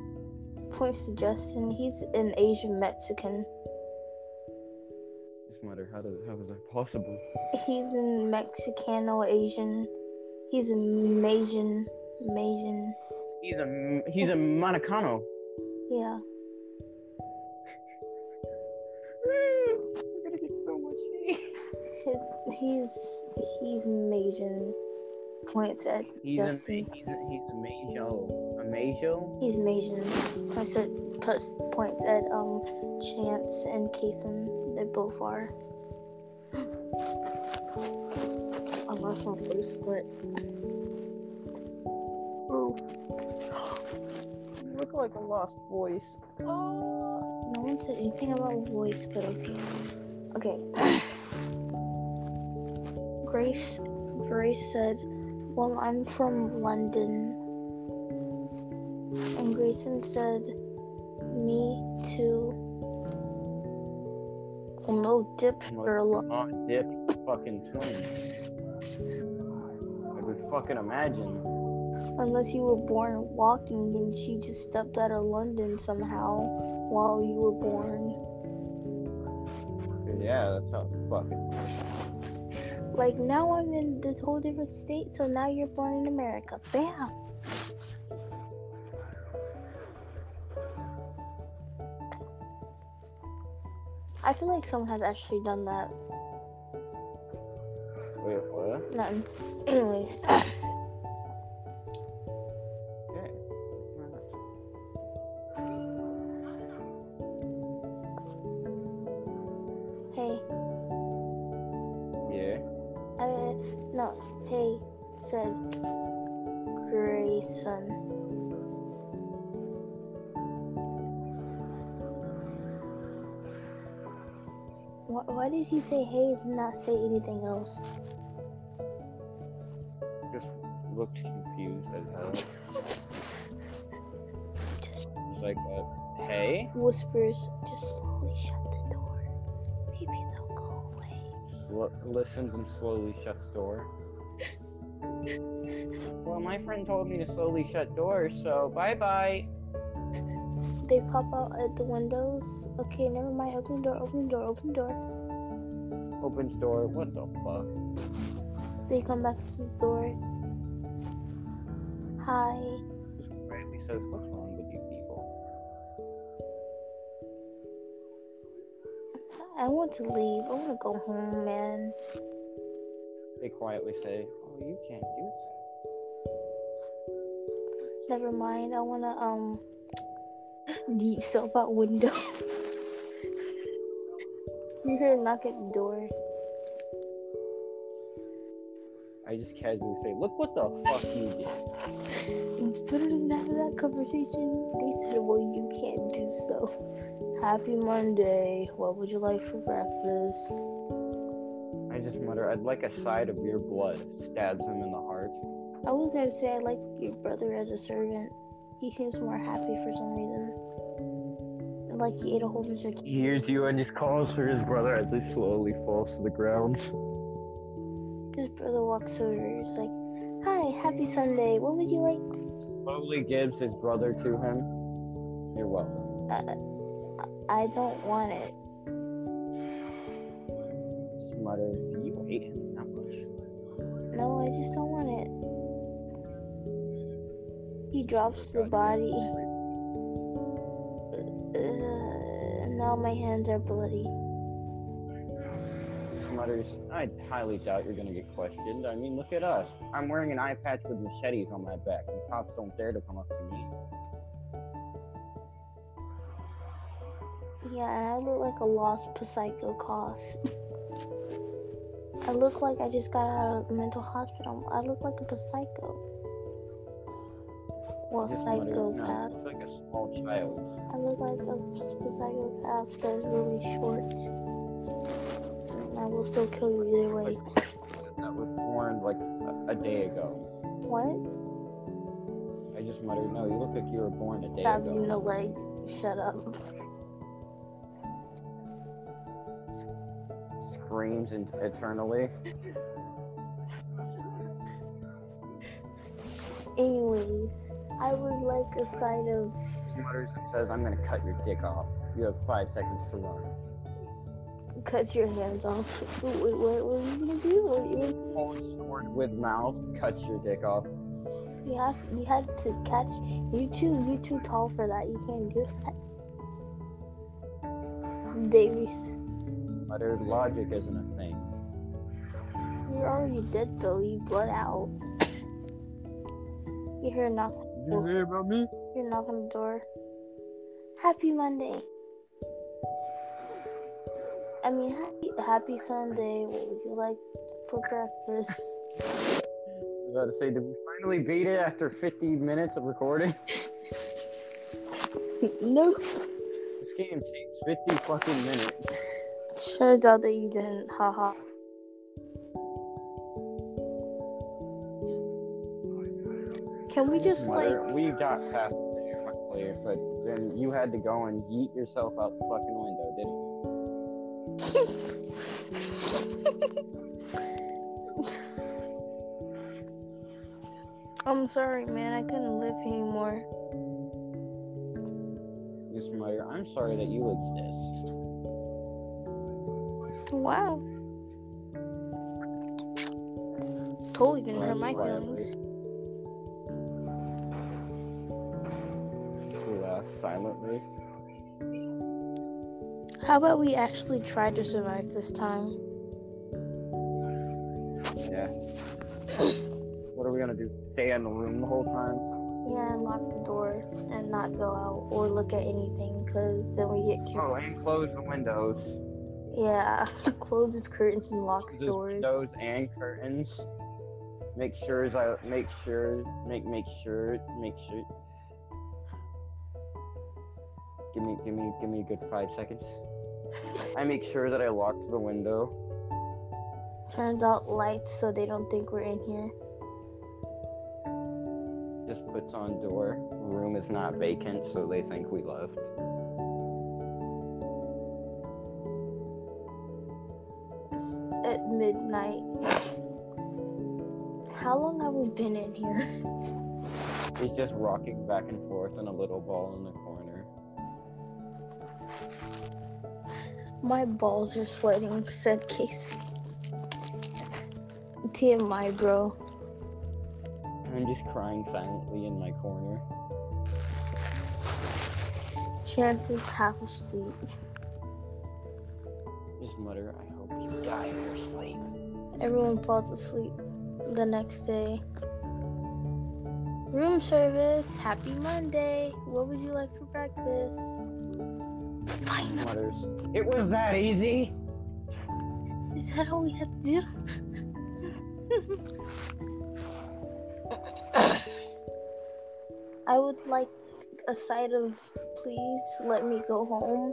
points to Justin. He's an Asian Mexican. How does how is that possible? He's in Mexicano Asian. He's a Majan. Majan. He's a he's a Monicano. Yeah. We're gonna get so much hate. He's he's Majan. Points at He's a he's a, he's a Majo. A Majo? He's Majan. Points at puts points at um Chance and Kason. They both are. I lost my bracelet. Oh. You look like a lost voice. Uh, no one said anything about voice, but okay. Okay. Grace Grace said, Well I'm from London. And Grayson said, Me too. Well no dip for a lo- Oh, dip fucking twin. I could fucking imagine. unless you were born walking and she just stepped out of London somehow while you were born. Yeah, that's how it fucking. Like now I'm in this whole different state, so now you're born in America. Bam! I feel like someone has actually done that. Wait, what? Nothing. Anyways, he say hey and not say anything else? Just looked confused as hell. Just He's like, uh, hey? whispers, just slowly shut the door. Maybe they'll go away. Look, listens and slowly shuts door. well, my friend told me to slowly shut doors, so bye bye. They pop out at the windows. Okay, never mind. Open the door, open the door, open the door. Opens door. What the fuck? They come back to the door. Hi. Just says, what's wrong with you people? I want to leave. I want to go home, man. They quietly say, oh, you can't do so. Never mind. I want to, um, yeet yourself out window. you hear a knock at the door. I just casually say, look what the fuck you did. Than having that conversation. They said, well, you can't do so. Happy Monday. What would you like for breakfast? I just mutter, I'd like a side of your blood. Stabs him in the heart. I was gonna say I like your brother as a servant. He seems more happy for some reason. Like he ate a whole bunch of He hears you and just calls for his brother as he slowly falls to the ground. His brother walks over. He's like, "Hi, happy Sunday. What would you like?" slowly gives his brother to him. You're welcome. Uh, I don't want it. Smutter, you him that much. No, I just don't want it. He drops the body. Now my hands are bloody. Smutters, I highly doubt you're gonna get questioned. I mean, look at us. I'm wearing an eye patch with machetes on my back, and cops don't dare to come up to me. Yeah, and I look like a lost psycho cost. I look like I just got out of a mental hospital. I look like a psycho. Well, Just Smutter, no, you psychopath. look like a small child. I look like a psychopath that's really short. And I will still kill you either way. That was born like a, a day ago. What? I just muttered, no, you look like you were born a day in ago. the leg. Shut up. Screams in- eternally. Anyways, I would like a side of. Mutters and says, I'm gonna cut your dick off. You have five seconds to run. Cut your hands off. What, what, what are you gonna do? What, you, Hold sword with mouth, cut your dick off. you have you had to catch. You too. You too tall for that. You can't do that. Davies, Muttered, logic isn't a thing. you're already dead though. You bled out. You hear nothing. You hear about me? You're knocking on the door. Happy Monday. I mean, happy, happy Sunday. What would you like for breakfast? I was about to say, did we finally beat it after 50 minutes of recording? no. This game takes 50 fucking minutes. Turns out that you didn't. Haha. Can we just like? We got past quickly, but then you had to go and yeet yourself out the fucking window, didn't you? I'm sorry, man. I couldn't live anymore. Yes, Meyer, I'm sorry that you exist. Wow. Totally didn't hurt my feelings. Silently. How about we actually try to survive this time? Yeah. what are we gonna do? Stay in the room the whole time? Yeah, and lock the door and not go out or look at anything because then we get killed. Oh, and close the windows. Yeah, close his curtains and lock Close his doors. windows and curtains. Make sure I make sure make make sure make sure. Give me give me give me a good five seconds. I make sure that I lock the window. Turns out lights so they don't think we're in here. Just puts on door. Room is not vacant, so they think we left. It's at midnight. How long have we been in here? He's just rocking back and forth in a little ball in the My balls are sweating, said Casey. TMI, bro. I'm just crying silently in my corner. Chance is half asleep. Just mutter, I hope you die in your sleep. Everyone falls asleep the next day. Room service. Happy Monday. What would you like for breakfast? Fine. Mutters, it was that easy. Is that all we have to do? I would like a side of please let me go home.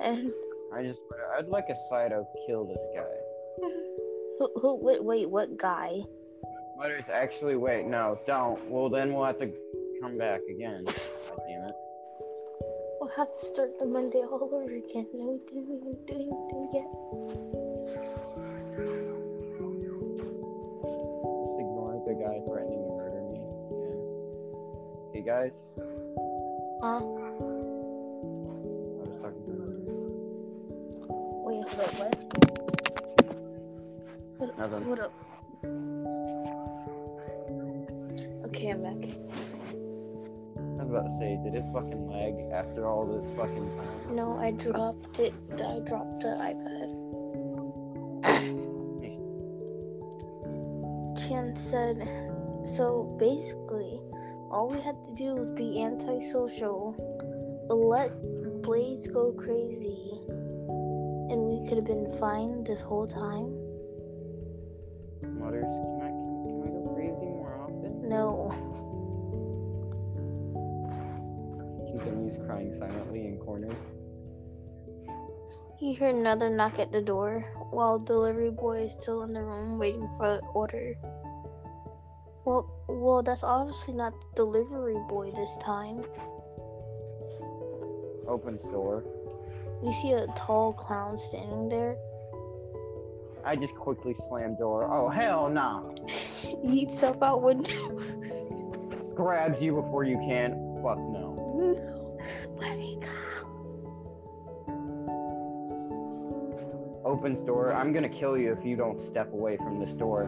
And I just, I'd like a side of kill this guy. who, who wait, wait, what guy? Mutters, actually, wait, no, don't. Well, then we'll have to come back again. God damn it. We'll have to start the Monday all over again. No, we didn't even do anything yet. Just ignore the guy threatening to murder me. Hey guys. Huh? I was talking to Wait, hold up, what? What, Nothing. what up? Okay, I'm back. I was about to say, did it fucking lag after all this fucking time? No, I dropped it. I dropped the iPad. Chan said, so basically, all we had to do was be antisocial, let Blaze go crazy, and we could have been fine this whole time. Hear another knock at the door while delivery boy is still in the room waiting for order. Well, well, that's obviously not the delivery boy this time. Opens door. You see a tall clown standing there. I just quickly slam door. Oh hell nah! he eats up out window. Grabs you before you can. Fuck no. no, let me go. Opens door. I'm gonna kill you if you don't step away from this door.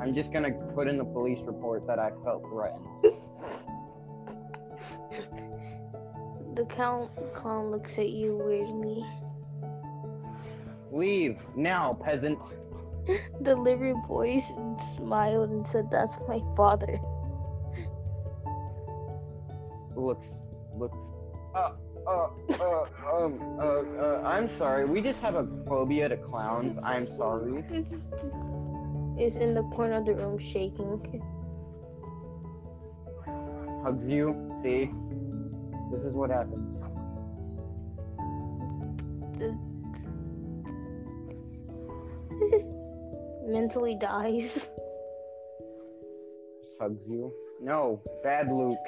I'm just gonna put in the police report that I felt threatened. The clown clown looks at you weirdly. Leave now, peasant. Delivery boy smiled and said, "That's my father." Looks, looks. Uh, uh, uh, um, uh, uh, I'm sorry. We just have a phobia to clowns. I'm sorry. is in the corner of the room shaking. Hugs you. See, this is what happens. This is mentally dies. Just hugs you. No, bad Luke.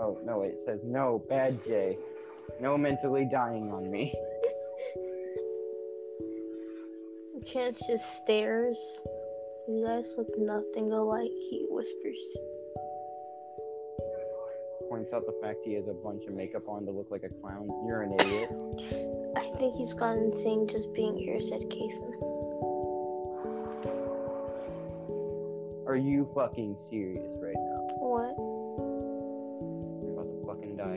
Oh no, wait, it says no, bad Jay. No mentally dying on me. Chance just stares. You guys look nothing alike, he whispers. Points out the fact he has a bunch of makeup on to look like a clown. You're an idiot. I think he's gone insane just being here, said Kason. Are you fucking serious right now? What?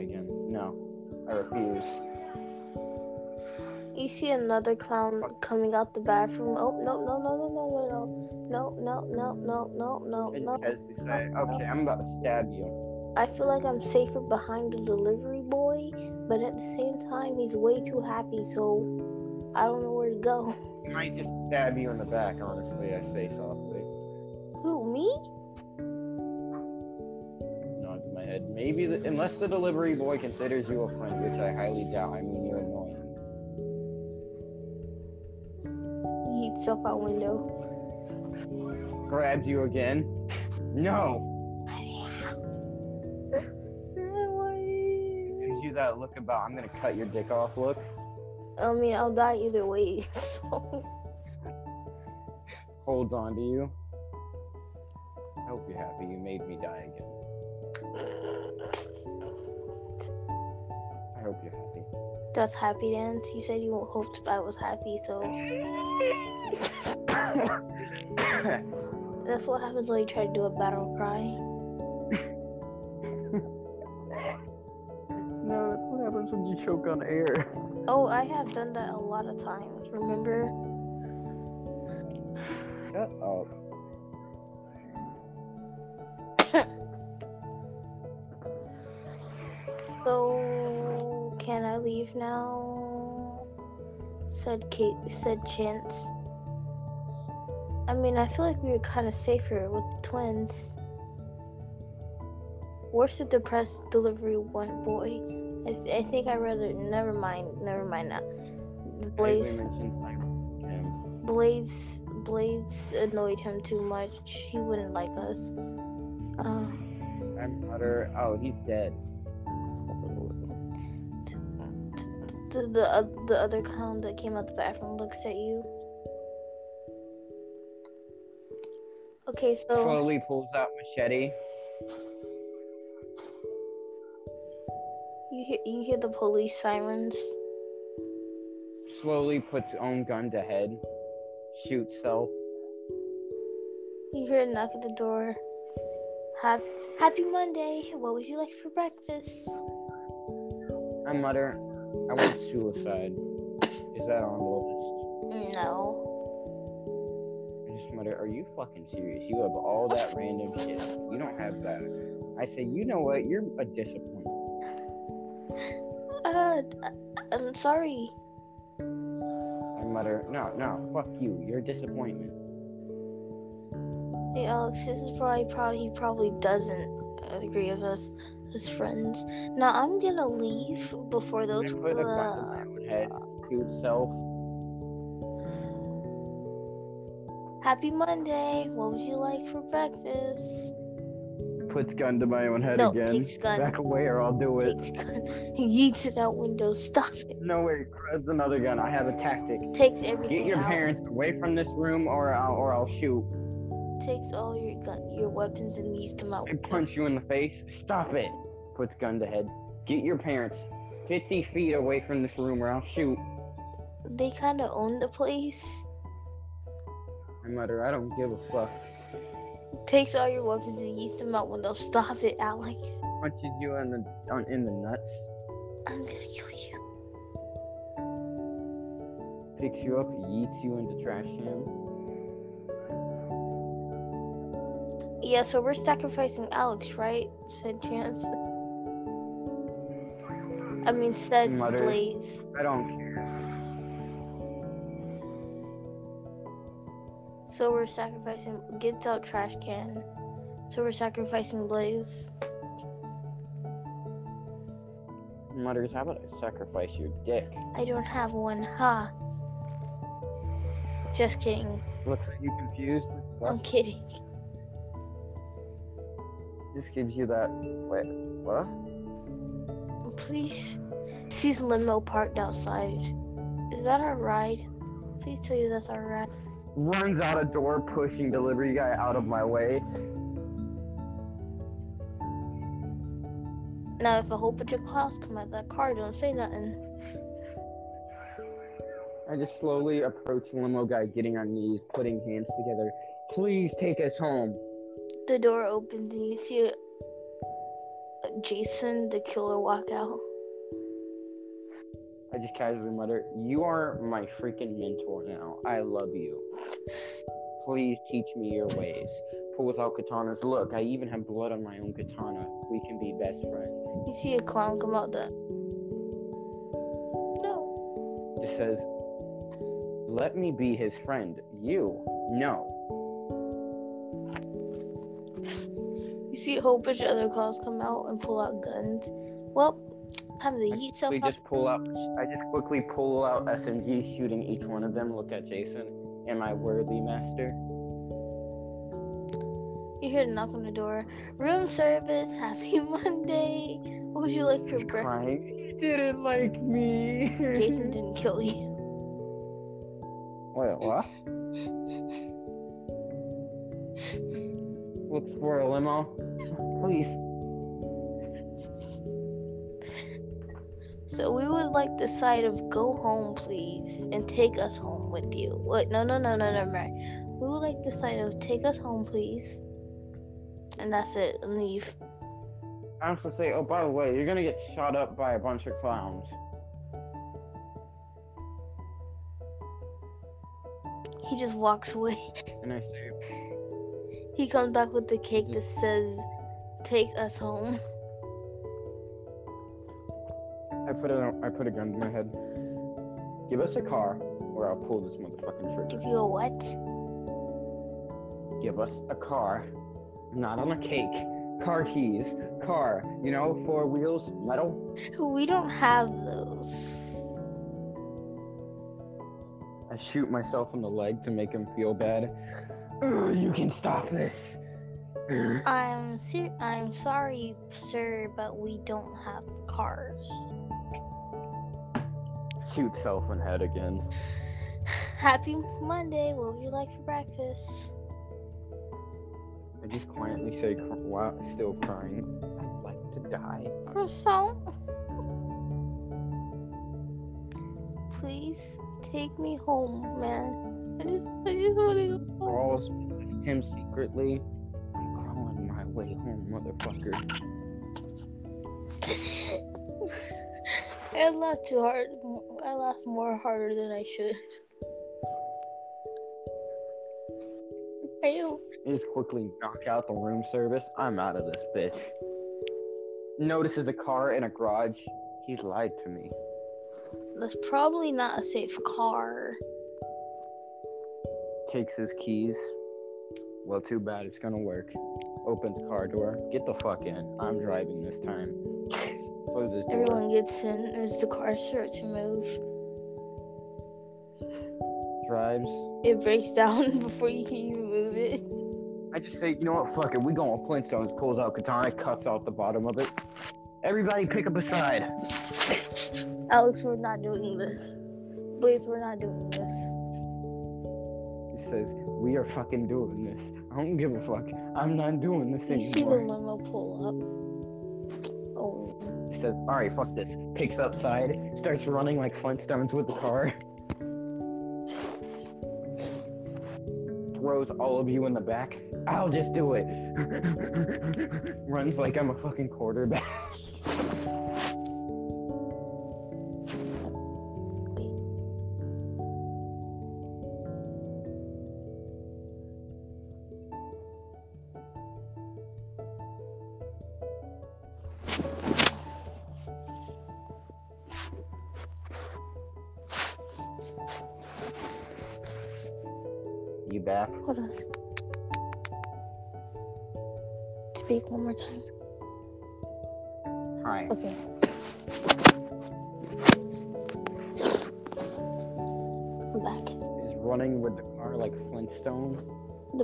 You're about to fucking die again. No, I refuse. You see another clown coming out the bathroom. Oh, no, no, no, no, no, no, no. No, no, no, no, no, no, And no. casually say, okay, I'm about to stab you. I feel like I'm safer behind the delivery boy, but at the same time, he's way too happy, so I don't know where to go. I might just stab you in the back, honestly, I say softly. Who, me? Maybe, the, unless the delivery boy considers you a friend, which I highly doubt. I mean, you're annoying. He eats up out window. Grabs you again. No! Gives you that look about, I'm gonna cut your dick off look. I mean, I'll die either way. So Holds on to you. I hope you're happy you made me die again. I hope you're happy. that's happy dance. You said you hoped I was happy, so that's what happens when you try to do a battle cry. no, that's what happens when you choke on air. Oh, I have done that a lot of times. Remember? Shut up. Leave now? Said Kate. Said Chance. I mean, I feel like we were kind of safer with the twins. Where's the depressed delivery one boy? I, th- I think I rather. Never mind. Never mind that. Blaze Blaze. mentions like him. Blaze. Blaze annoyed him too much. He wouldn't like us. Uh, I'm utter. Oh, he's dead. The the, uh, the other clown that came out the bathroom looks at you. Okay, so Slowly pulls out machete. You hear, you hear the police sirens. Slowly puts own gun to head. Shoots self. You hear a knock at the door. Happy, happy Monday. What would you like for breakfast? I mutter, I want suicide. Is that on the list? No. I just mutter, are you fucking serious? You have all that random shit. You don't have that. I say, you know what? You're a disappointment. Uh, I'm sorry. I mutter, no, no, fuck you. You're a disappointment. Hey, Alex, this is probably probably he probably doesn't agree with us as friends. Now I'm gonna leave before I those. put a gun Uh, my own head. Shoot self. happy Monday. What would you like for breakfast? Puts gun to my own head No, again. takes gun. Back away or I'll do it. Takes gun. He yeets it out window. Stop it. No way, grabs another gun. I have a tactic. Takes everything. Get your out. parents away from this room or I'll, or I'll shoot. Takes all your gun, your weapons, and yeets them out. I punch you in the face. Stop it. Puts gun to head. Get your parents 50 feet away from this room or I'll shoot. They kind of own the place. I mutter, I don't give a fuck. Takes all your weapons and yeets them out window. Stop it, Alex. Punches you in the on, in the nuts. I'm gonna kill you. Picks you up, yeets you into trash can. Yeah, so we're sacrificing Alex, right? Said Chance. I mean, said Mutters. Blaze. I don't care. So we're sacrificing. Gets out trash can. So we're sacrificing Blaze. Mutters, how about I sacrifice your dick? I don't have one, ha. Just kidding. Looks like you confused. I'm kidding. This gives you that. Wait, what? Please. Sees limo parked outside. Is that our ride? Please tell you that's our ride. Runs out a door, pushing delivery guy out of my way. Now, if a whole bunch of clouds come out of that car, don't say nothing. I just slowly approach the limo guy, getting on knees, putting hands together. Please take us home. The door opens and you see uh, Jason, the killer, walk out. I just casually mutter, You are my freaking mentor now. I love you. Please teach me your ways. Pulls out katanas. Look, I even have blood on my own katana. We can be best friends. You see a clown come out the. No. Just says, Let me be his friend. You, no. See a whole bunch of other clowns come out and pull out guns. Well, time to eat stuff We just pull out. I just quickly pull out SMGs, shooting each one of them. Look at Jason. Am I worthy, master? You hear the knock on the door. Room service. Happy Monday. What would you like for breakfast? crying. He didn't like me. Jason didn't kill you. Wait, what? Look for a limo. Please. So we would like the side of go home, please, and take us home with you. Wait, no, no, no, no, no, mind. We would like the side of take us home, please, and that's it. And leave. I was to say, oh, by the way, you're gonna get shot up by a bunch of clowns. He just walks away. And I say, He comes back with the cake that says, "Take us home." I put a, I put a gun to my head. Give us a car, or I'll pull this motherfucking trigger. Give you a what? Give us a car, not on a cake. Car keys, car. You know, four wheels, metal. We don't have those. I shoot myself in the leg to make him feel bad. Ugh, you can stop this. I'm ser- I'm sorry, sir, but we don't have cars. Shoot self in head again. Happy Monday. What would you like for breakfast? I just quietly say, cr- wow, still crying. I'd like to die. Croissant. please take me home, man. I just, I just want to go home. Crawls with him secretly. I'm crawling my way home, motherfucker. I laughed too hard. I laughed more harder than I should. I don't. Just quickly knock out the room service. I'm out of this bitch. Notices a car in a garage. He's lied to me. That's probably not a safe car. Takes his keys. Well, too bad. It's gonna work. Opens car door. Get the fuck in. I'm driving this time. Closes door. Everyone gets in as the car starts to move. Drives. It breaks down before you can even move it. I just say, you know what? Fuck it. We going with Flintstones. Pulls out katana, cuts out the bottom of it. Everybody pick up a side. Alex, we're not doing this. Please, we're not doing this. Says, we are fucking doing this. I don't give a fuck. I'm not doing this You see the limo pull up. Oh, He says, all right, fuck this. Picks up side, starts running like Flintstones with the car. Throws all of you in the back. I'll just do it. Runs like I'm a fucking quarterback.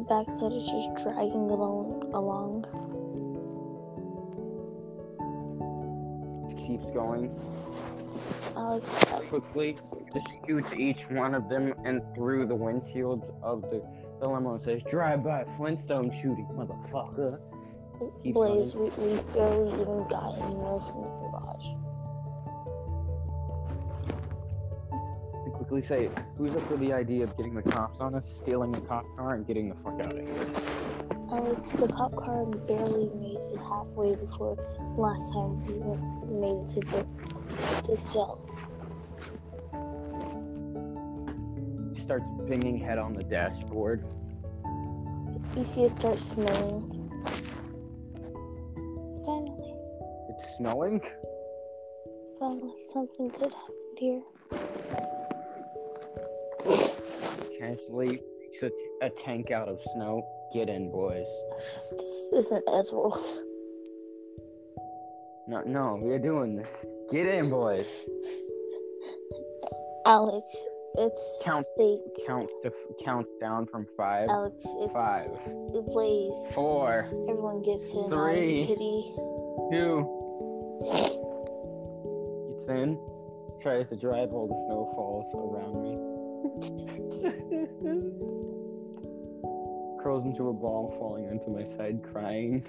backside is just dragging along. along. Keeps going. Alex, quickly shoots each one of them and through the windshields of the, the limo and says, Drive by Flintstone shooting, motherfucker. Keep Blaze, we, we barely even got anywhere from the garage. Quickly say, Who's up for the idea of getting the cops on us, stealing the cop car, and getting the fuck out of here? Oh, Alex, the cop car barely made it halfway before last time we went- made it to the to cell. Starts banging head on the dashboard. You see it start snowing. Finally, It's snowing. finally, something good happened here. Casually takes a, tank out of snow. Get in, boys. This isn't Ezreal. No, no, we're doing this. Get in, boys. Alex, it's Count, fake. count, to, count down from five, Alex, it's five, the blaze. four, Everyone gets in. Three. Kitty. two. Gets in, tries to drive all the snowfalls around me. Curls into a ball, falling onto my side, crying.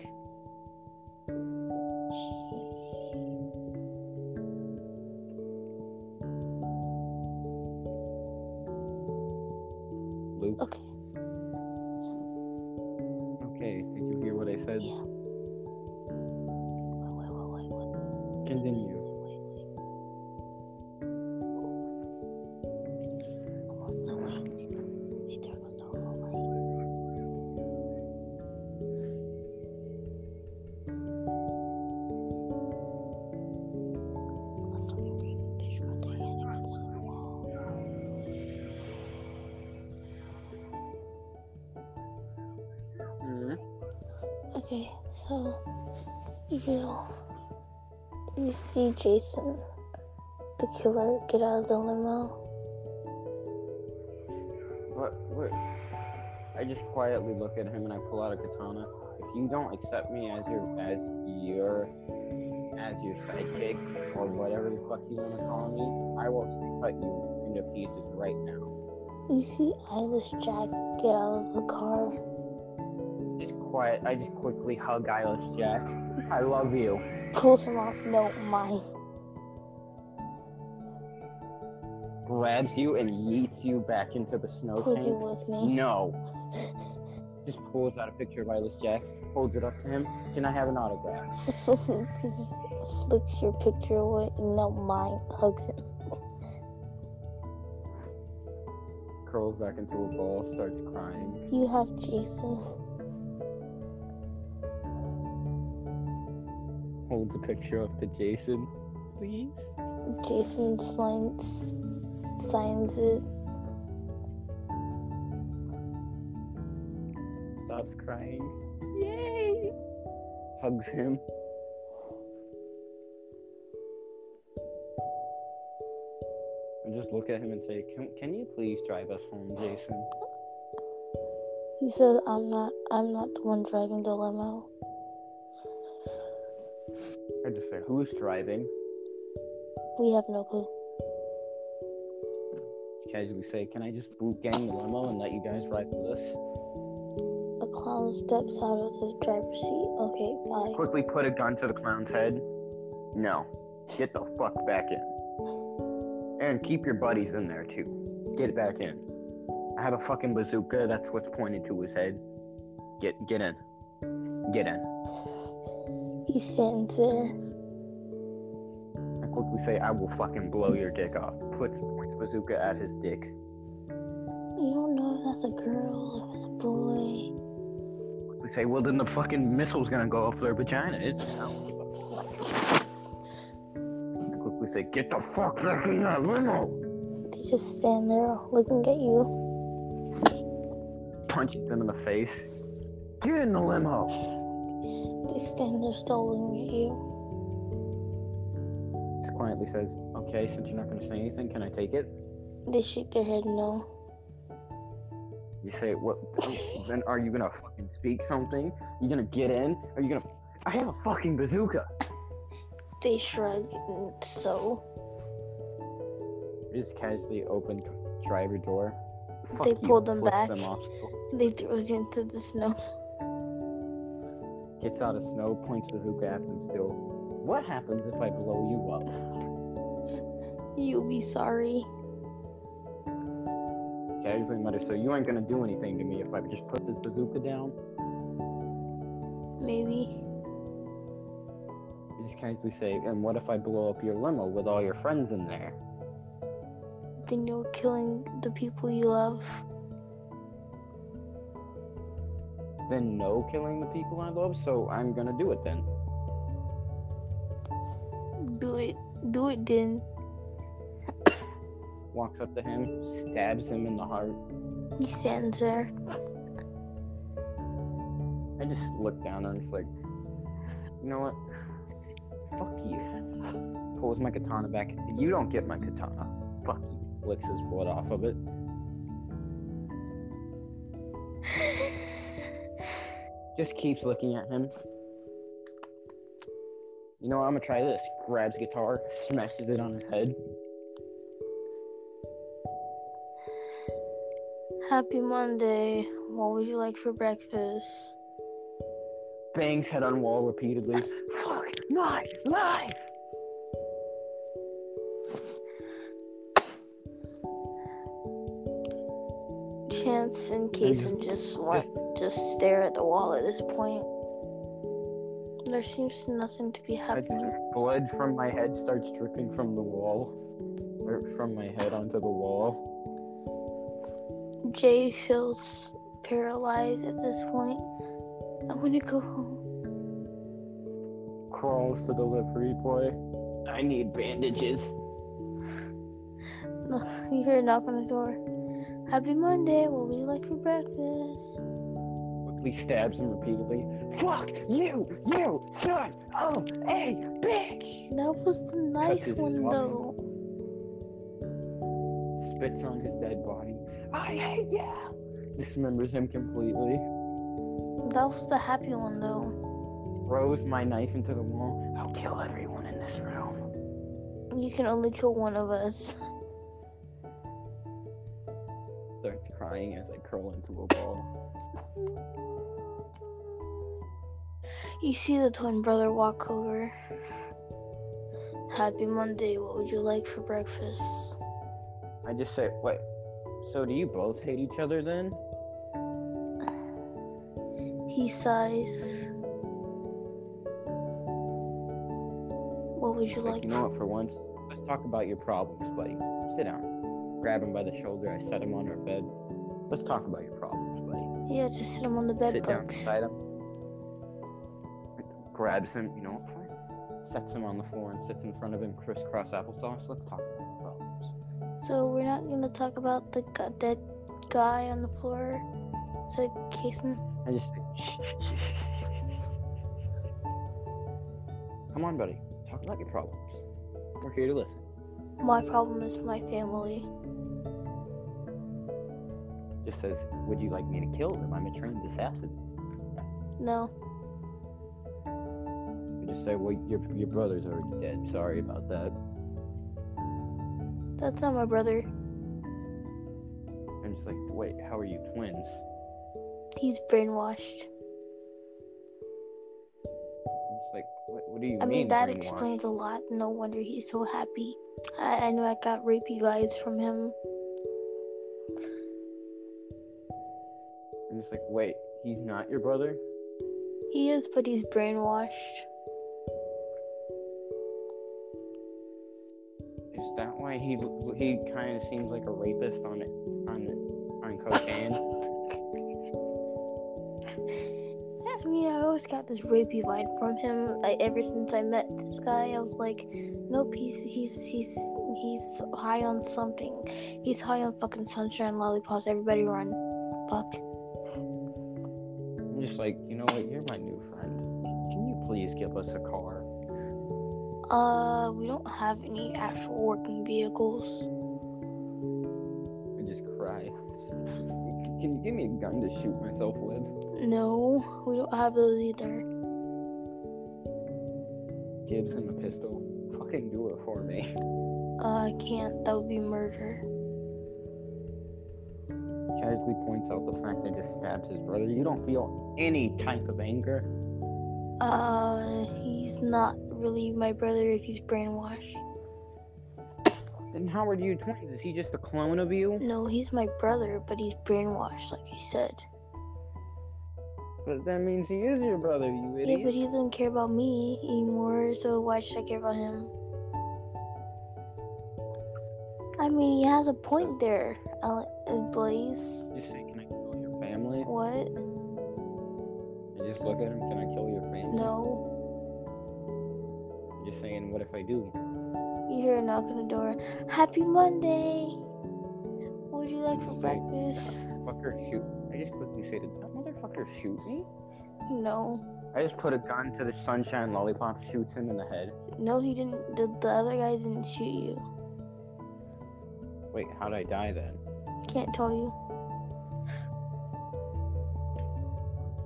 Jason, the killer, get out of the limo. What? What? I just quietly look at him and I pull out a katana. If you don't accept me as your as your as your sidekick or whatever the fuck you want to call me, I will cut you into pieces right now. You see Eyeless Jack get out of the car. Just quiet. I just quickly hug Eyeless Jack. I love you. Pulls him off. No, mine. grabs you and yeets you back into the snow Put you with me. No. Just pulls out a picture of Eyeless Jack, holds it up to him. Can I have an autograph? Flicks your picture away. No, mine. Hugs him. Curls back into a ball, starts crying. You have Jason. Holds a picture up to Jason. Please? Jason signs, signs it. Stops crying. Yay! Hugs him. And just look at him and say, can, can you please drive us home, Jason? He says, "I'm not. I'm not the one driving the limo." I just say, who's driving? We have no clue. Casually say, can I just boot gang the limo and let you guys ride with us? A clown steps out of the driver's seat. Okay, bye. Quickly put a gun to the clown's head. No. Get the fuck back in. And keep your buddies in there too. Get back in. I have a fucking bazooka. That's what's pointed to his head. Get get in. Get in. He stands there. I quickly say, I will fucking blow your dick off. Puts points bazooka at his dick. You don't know if that's a girl, if it's a boy. We say, well then the fucking missile's gonna go up their vagina. It's I quickly say, get the fuck back in that limo. They just stand there looking at you. Punches them in the face. Get in the limo. They stand there still looking at you. Just quietly says, okay, since you're not gonna say anything, can I take it? They shake their head no. You say, what? Oh, then are you gonna fucking speak something? You gonna get in? Are you gonna? I have a fucking bazooka. They shrug and so. Just casually open driver door. They Fuck you, pulled them back. Them They throw you into the snow. gets out of snow, points bazooka at them still. What happens if I blow you up? You'll be sorry. Casually mutters, so you ain't gonna do anything to me if I just put this bazooka down? Maybe. You just casually say, and what if I blow up your limo with all your friends in there? Then you're killing the people you love. Then no killing the people I love, so I'm gonna do it then. Do it. Do it, then. Walks up to him, stabs him in the heart. He stands there. I just look down and it's like, you know what? Fuck you. Pulls my katana back. You don't get my katana. Fuck you. Licks his blood off of it. Just keeps looking at him. You know what? I'm gonna try this. Grabs guitar, smashes it on his head. Happy Monday. What would you like for breakfast? Bangs head on wall repeatedly. Fuck my life! Chance and Kason just want just stare at the wall at this point. There seems to nothing to be happening. blood from my head starts dripping from the wall. Or from my head onto the wall. Jay feels paralyzed at this point. I want to go home. Crawls to the delivery boy. I need bandages. No, you hear a knock on the door. Happy Monday. What would you like for breakfast? Quickly stabs him repeatedly. Fuck you, you son of a bitch! That was the nice one though. Spits on his dead body. I hate ya! Dismembers him completely. That was the happy one though. Throws my knife into the wall. I'll kill everyone in this room. You can only kill one of us. Starts crying as I curl into a ball. You see the twin brother walk over. Happy Monday. What would you like for breakfast? I just say, wait. So do you both hate each other then? He sighs. What would you Like, like? you know what? For once, let's talk about your problems, buddy. Sit down. Grab him by the shoulder. I set him on our bed. Let's talk about your problems, buddy. Yeah, just sit him on the bed Sit down bugs. beside him. Grabs him, you know, what? sets him on the floor and sits in front of him, crisscross applesauce. Let's talk about your problems. So we're not gonna talk about the gu- dead guy on the floor. Said Kason. I just Come on, buddy. Talk about your problems. We're here to listen. My problem is my family. Just says, would you like me to kill them? I'm a trained assassin. No, I just say, well, your your brother's already dead. Sorry about that. that's not my brother. I'm just like, wait, how are you twins? He's brainwashed. What, do you I mean? mean, that explains a lot. No wonder he's so happy. I, I knew I got rapey vibes from him. I'm just like, wait, he's not your brother? He is, but he's brainwashed. Is that why he he kind of seems like a rapist on it on on cocaine? Always got this rapey vibe from him. Like ever since I met this guy, I was like, nope, he's he's he's he's high on something. He's high on fucking sunshine lollipops. Everybody run, fuck. I'm just like, you know what? You're my new friend. Can you please give us a car? Uh, we don't have any actual working vehicles. I just cry. Can you give me a gun to shoot myself with? No, we don't have those either. Gives him a pistol. Fucking do it for me. Uh, I can't. That would be murder. Casually points out the fact that he just stabs his brother. You don't feel any type of anger. Uh, he's not really my brother if he's brainwashed. Then how are you twins? Is he just a clone of you? No, he's my brother, but he's brainwashed, like I said. But that means he is your brother, you idiot. Yeah, but he doesn't care about me anymore, so why should I care about him? I mean, he has a point there, uh, Blaze. Just say, can I kill your family? What? I just look at him, can I kill your family? No. Just saying, what if I do? You hear a knock on the door. Happy Monday! What would you like for Say, breakfast? Fucker shoot. I just quickly say, did shoot me? No. I just put a gun to the sunshine lollipop, shoots him in the head. No, he didn't. The, the other guy didn't shoot you. Wait, how'd I die then? Can't tell you.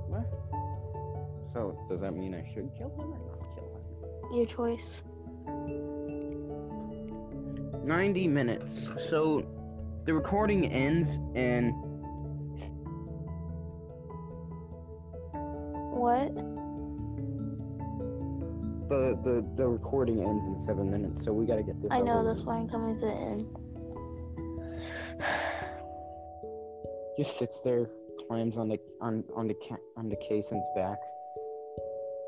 What? So, does that mean I should kill him or not kill him? Your choice. 90 minutes. So, the recording ends and What? the, the, the recording ends in seven minutes, so we gotta get this I know, that's why I'm coming to the end. Just sits there, climbs on the on on the ca- on the Kason's back.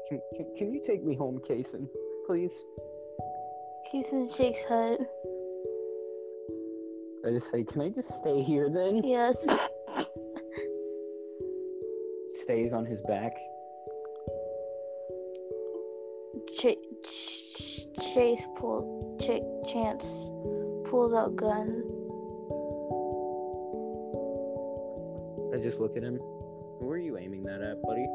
Can, can, can you take me home, Kaysen, please? Keaton shakes head. I just say, can I just stay here then? Yes. Stays on his back. Ch- ch- Chase pull. Ch- Chance pulls out gun. I just look at him. Who are you aiming that at, buddy?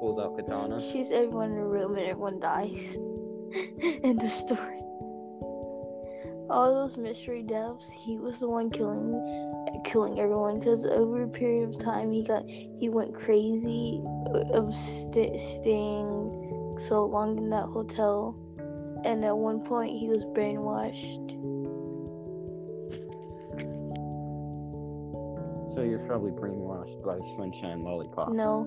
Pulls out katana. Shoots everyone in the room and everyone dies. in the story. All those mystery deaths, he was the one killing, killing everyone. Because over a period of time, he got he went crazy of st- staying so long in that hotel, and at one point he was brainwashed. So you're probably brainwashed by Sunshine Lollipop. No.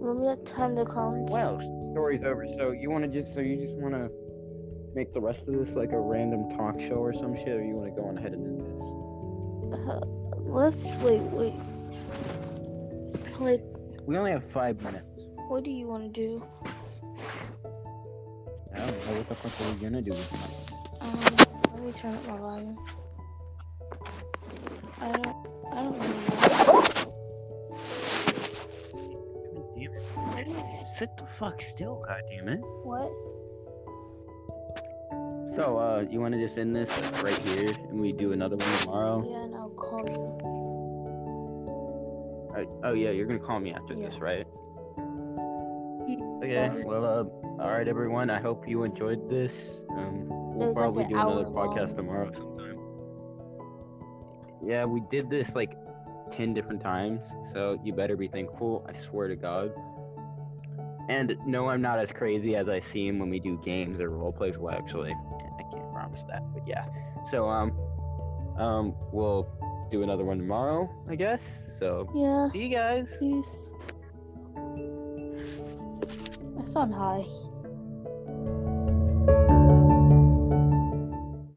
Remember that time the clowns? Well, story's over. So you want to just so you just want to make the rest of this like a random talk show or some shit, or you want to go on ahead and do this? Uh, let's wait, wait. Like, We only have five minutes. what do you want to do? I don't know what the fuck are we gonna do with. Um, let me turn up my volume. I don't, I don't know. God damn it. Sit the fuck still, god damn it. What? So, uh, you want to just end this right here, and we do another one tomorrow? Yeah, and I'll call you. Oh yeah, you're gonna call me after Yeah. this, right? Okay. Well, uh, all right, everyone. I hope you enjoyed this. Um, we'll was like probably an do another podcast long. tomorrow sometime. Yeah, we did this like ten different times, so you better be thankful. I swear to God. And no, I'm not as crazy as I seem when we do games or role plays. Well, actually, I can't promise that, but yeah. So, um, um, we'll do another one tomorrow, I guess. So, Yeah, see you guys. peace. I sound high.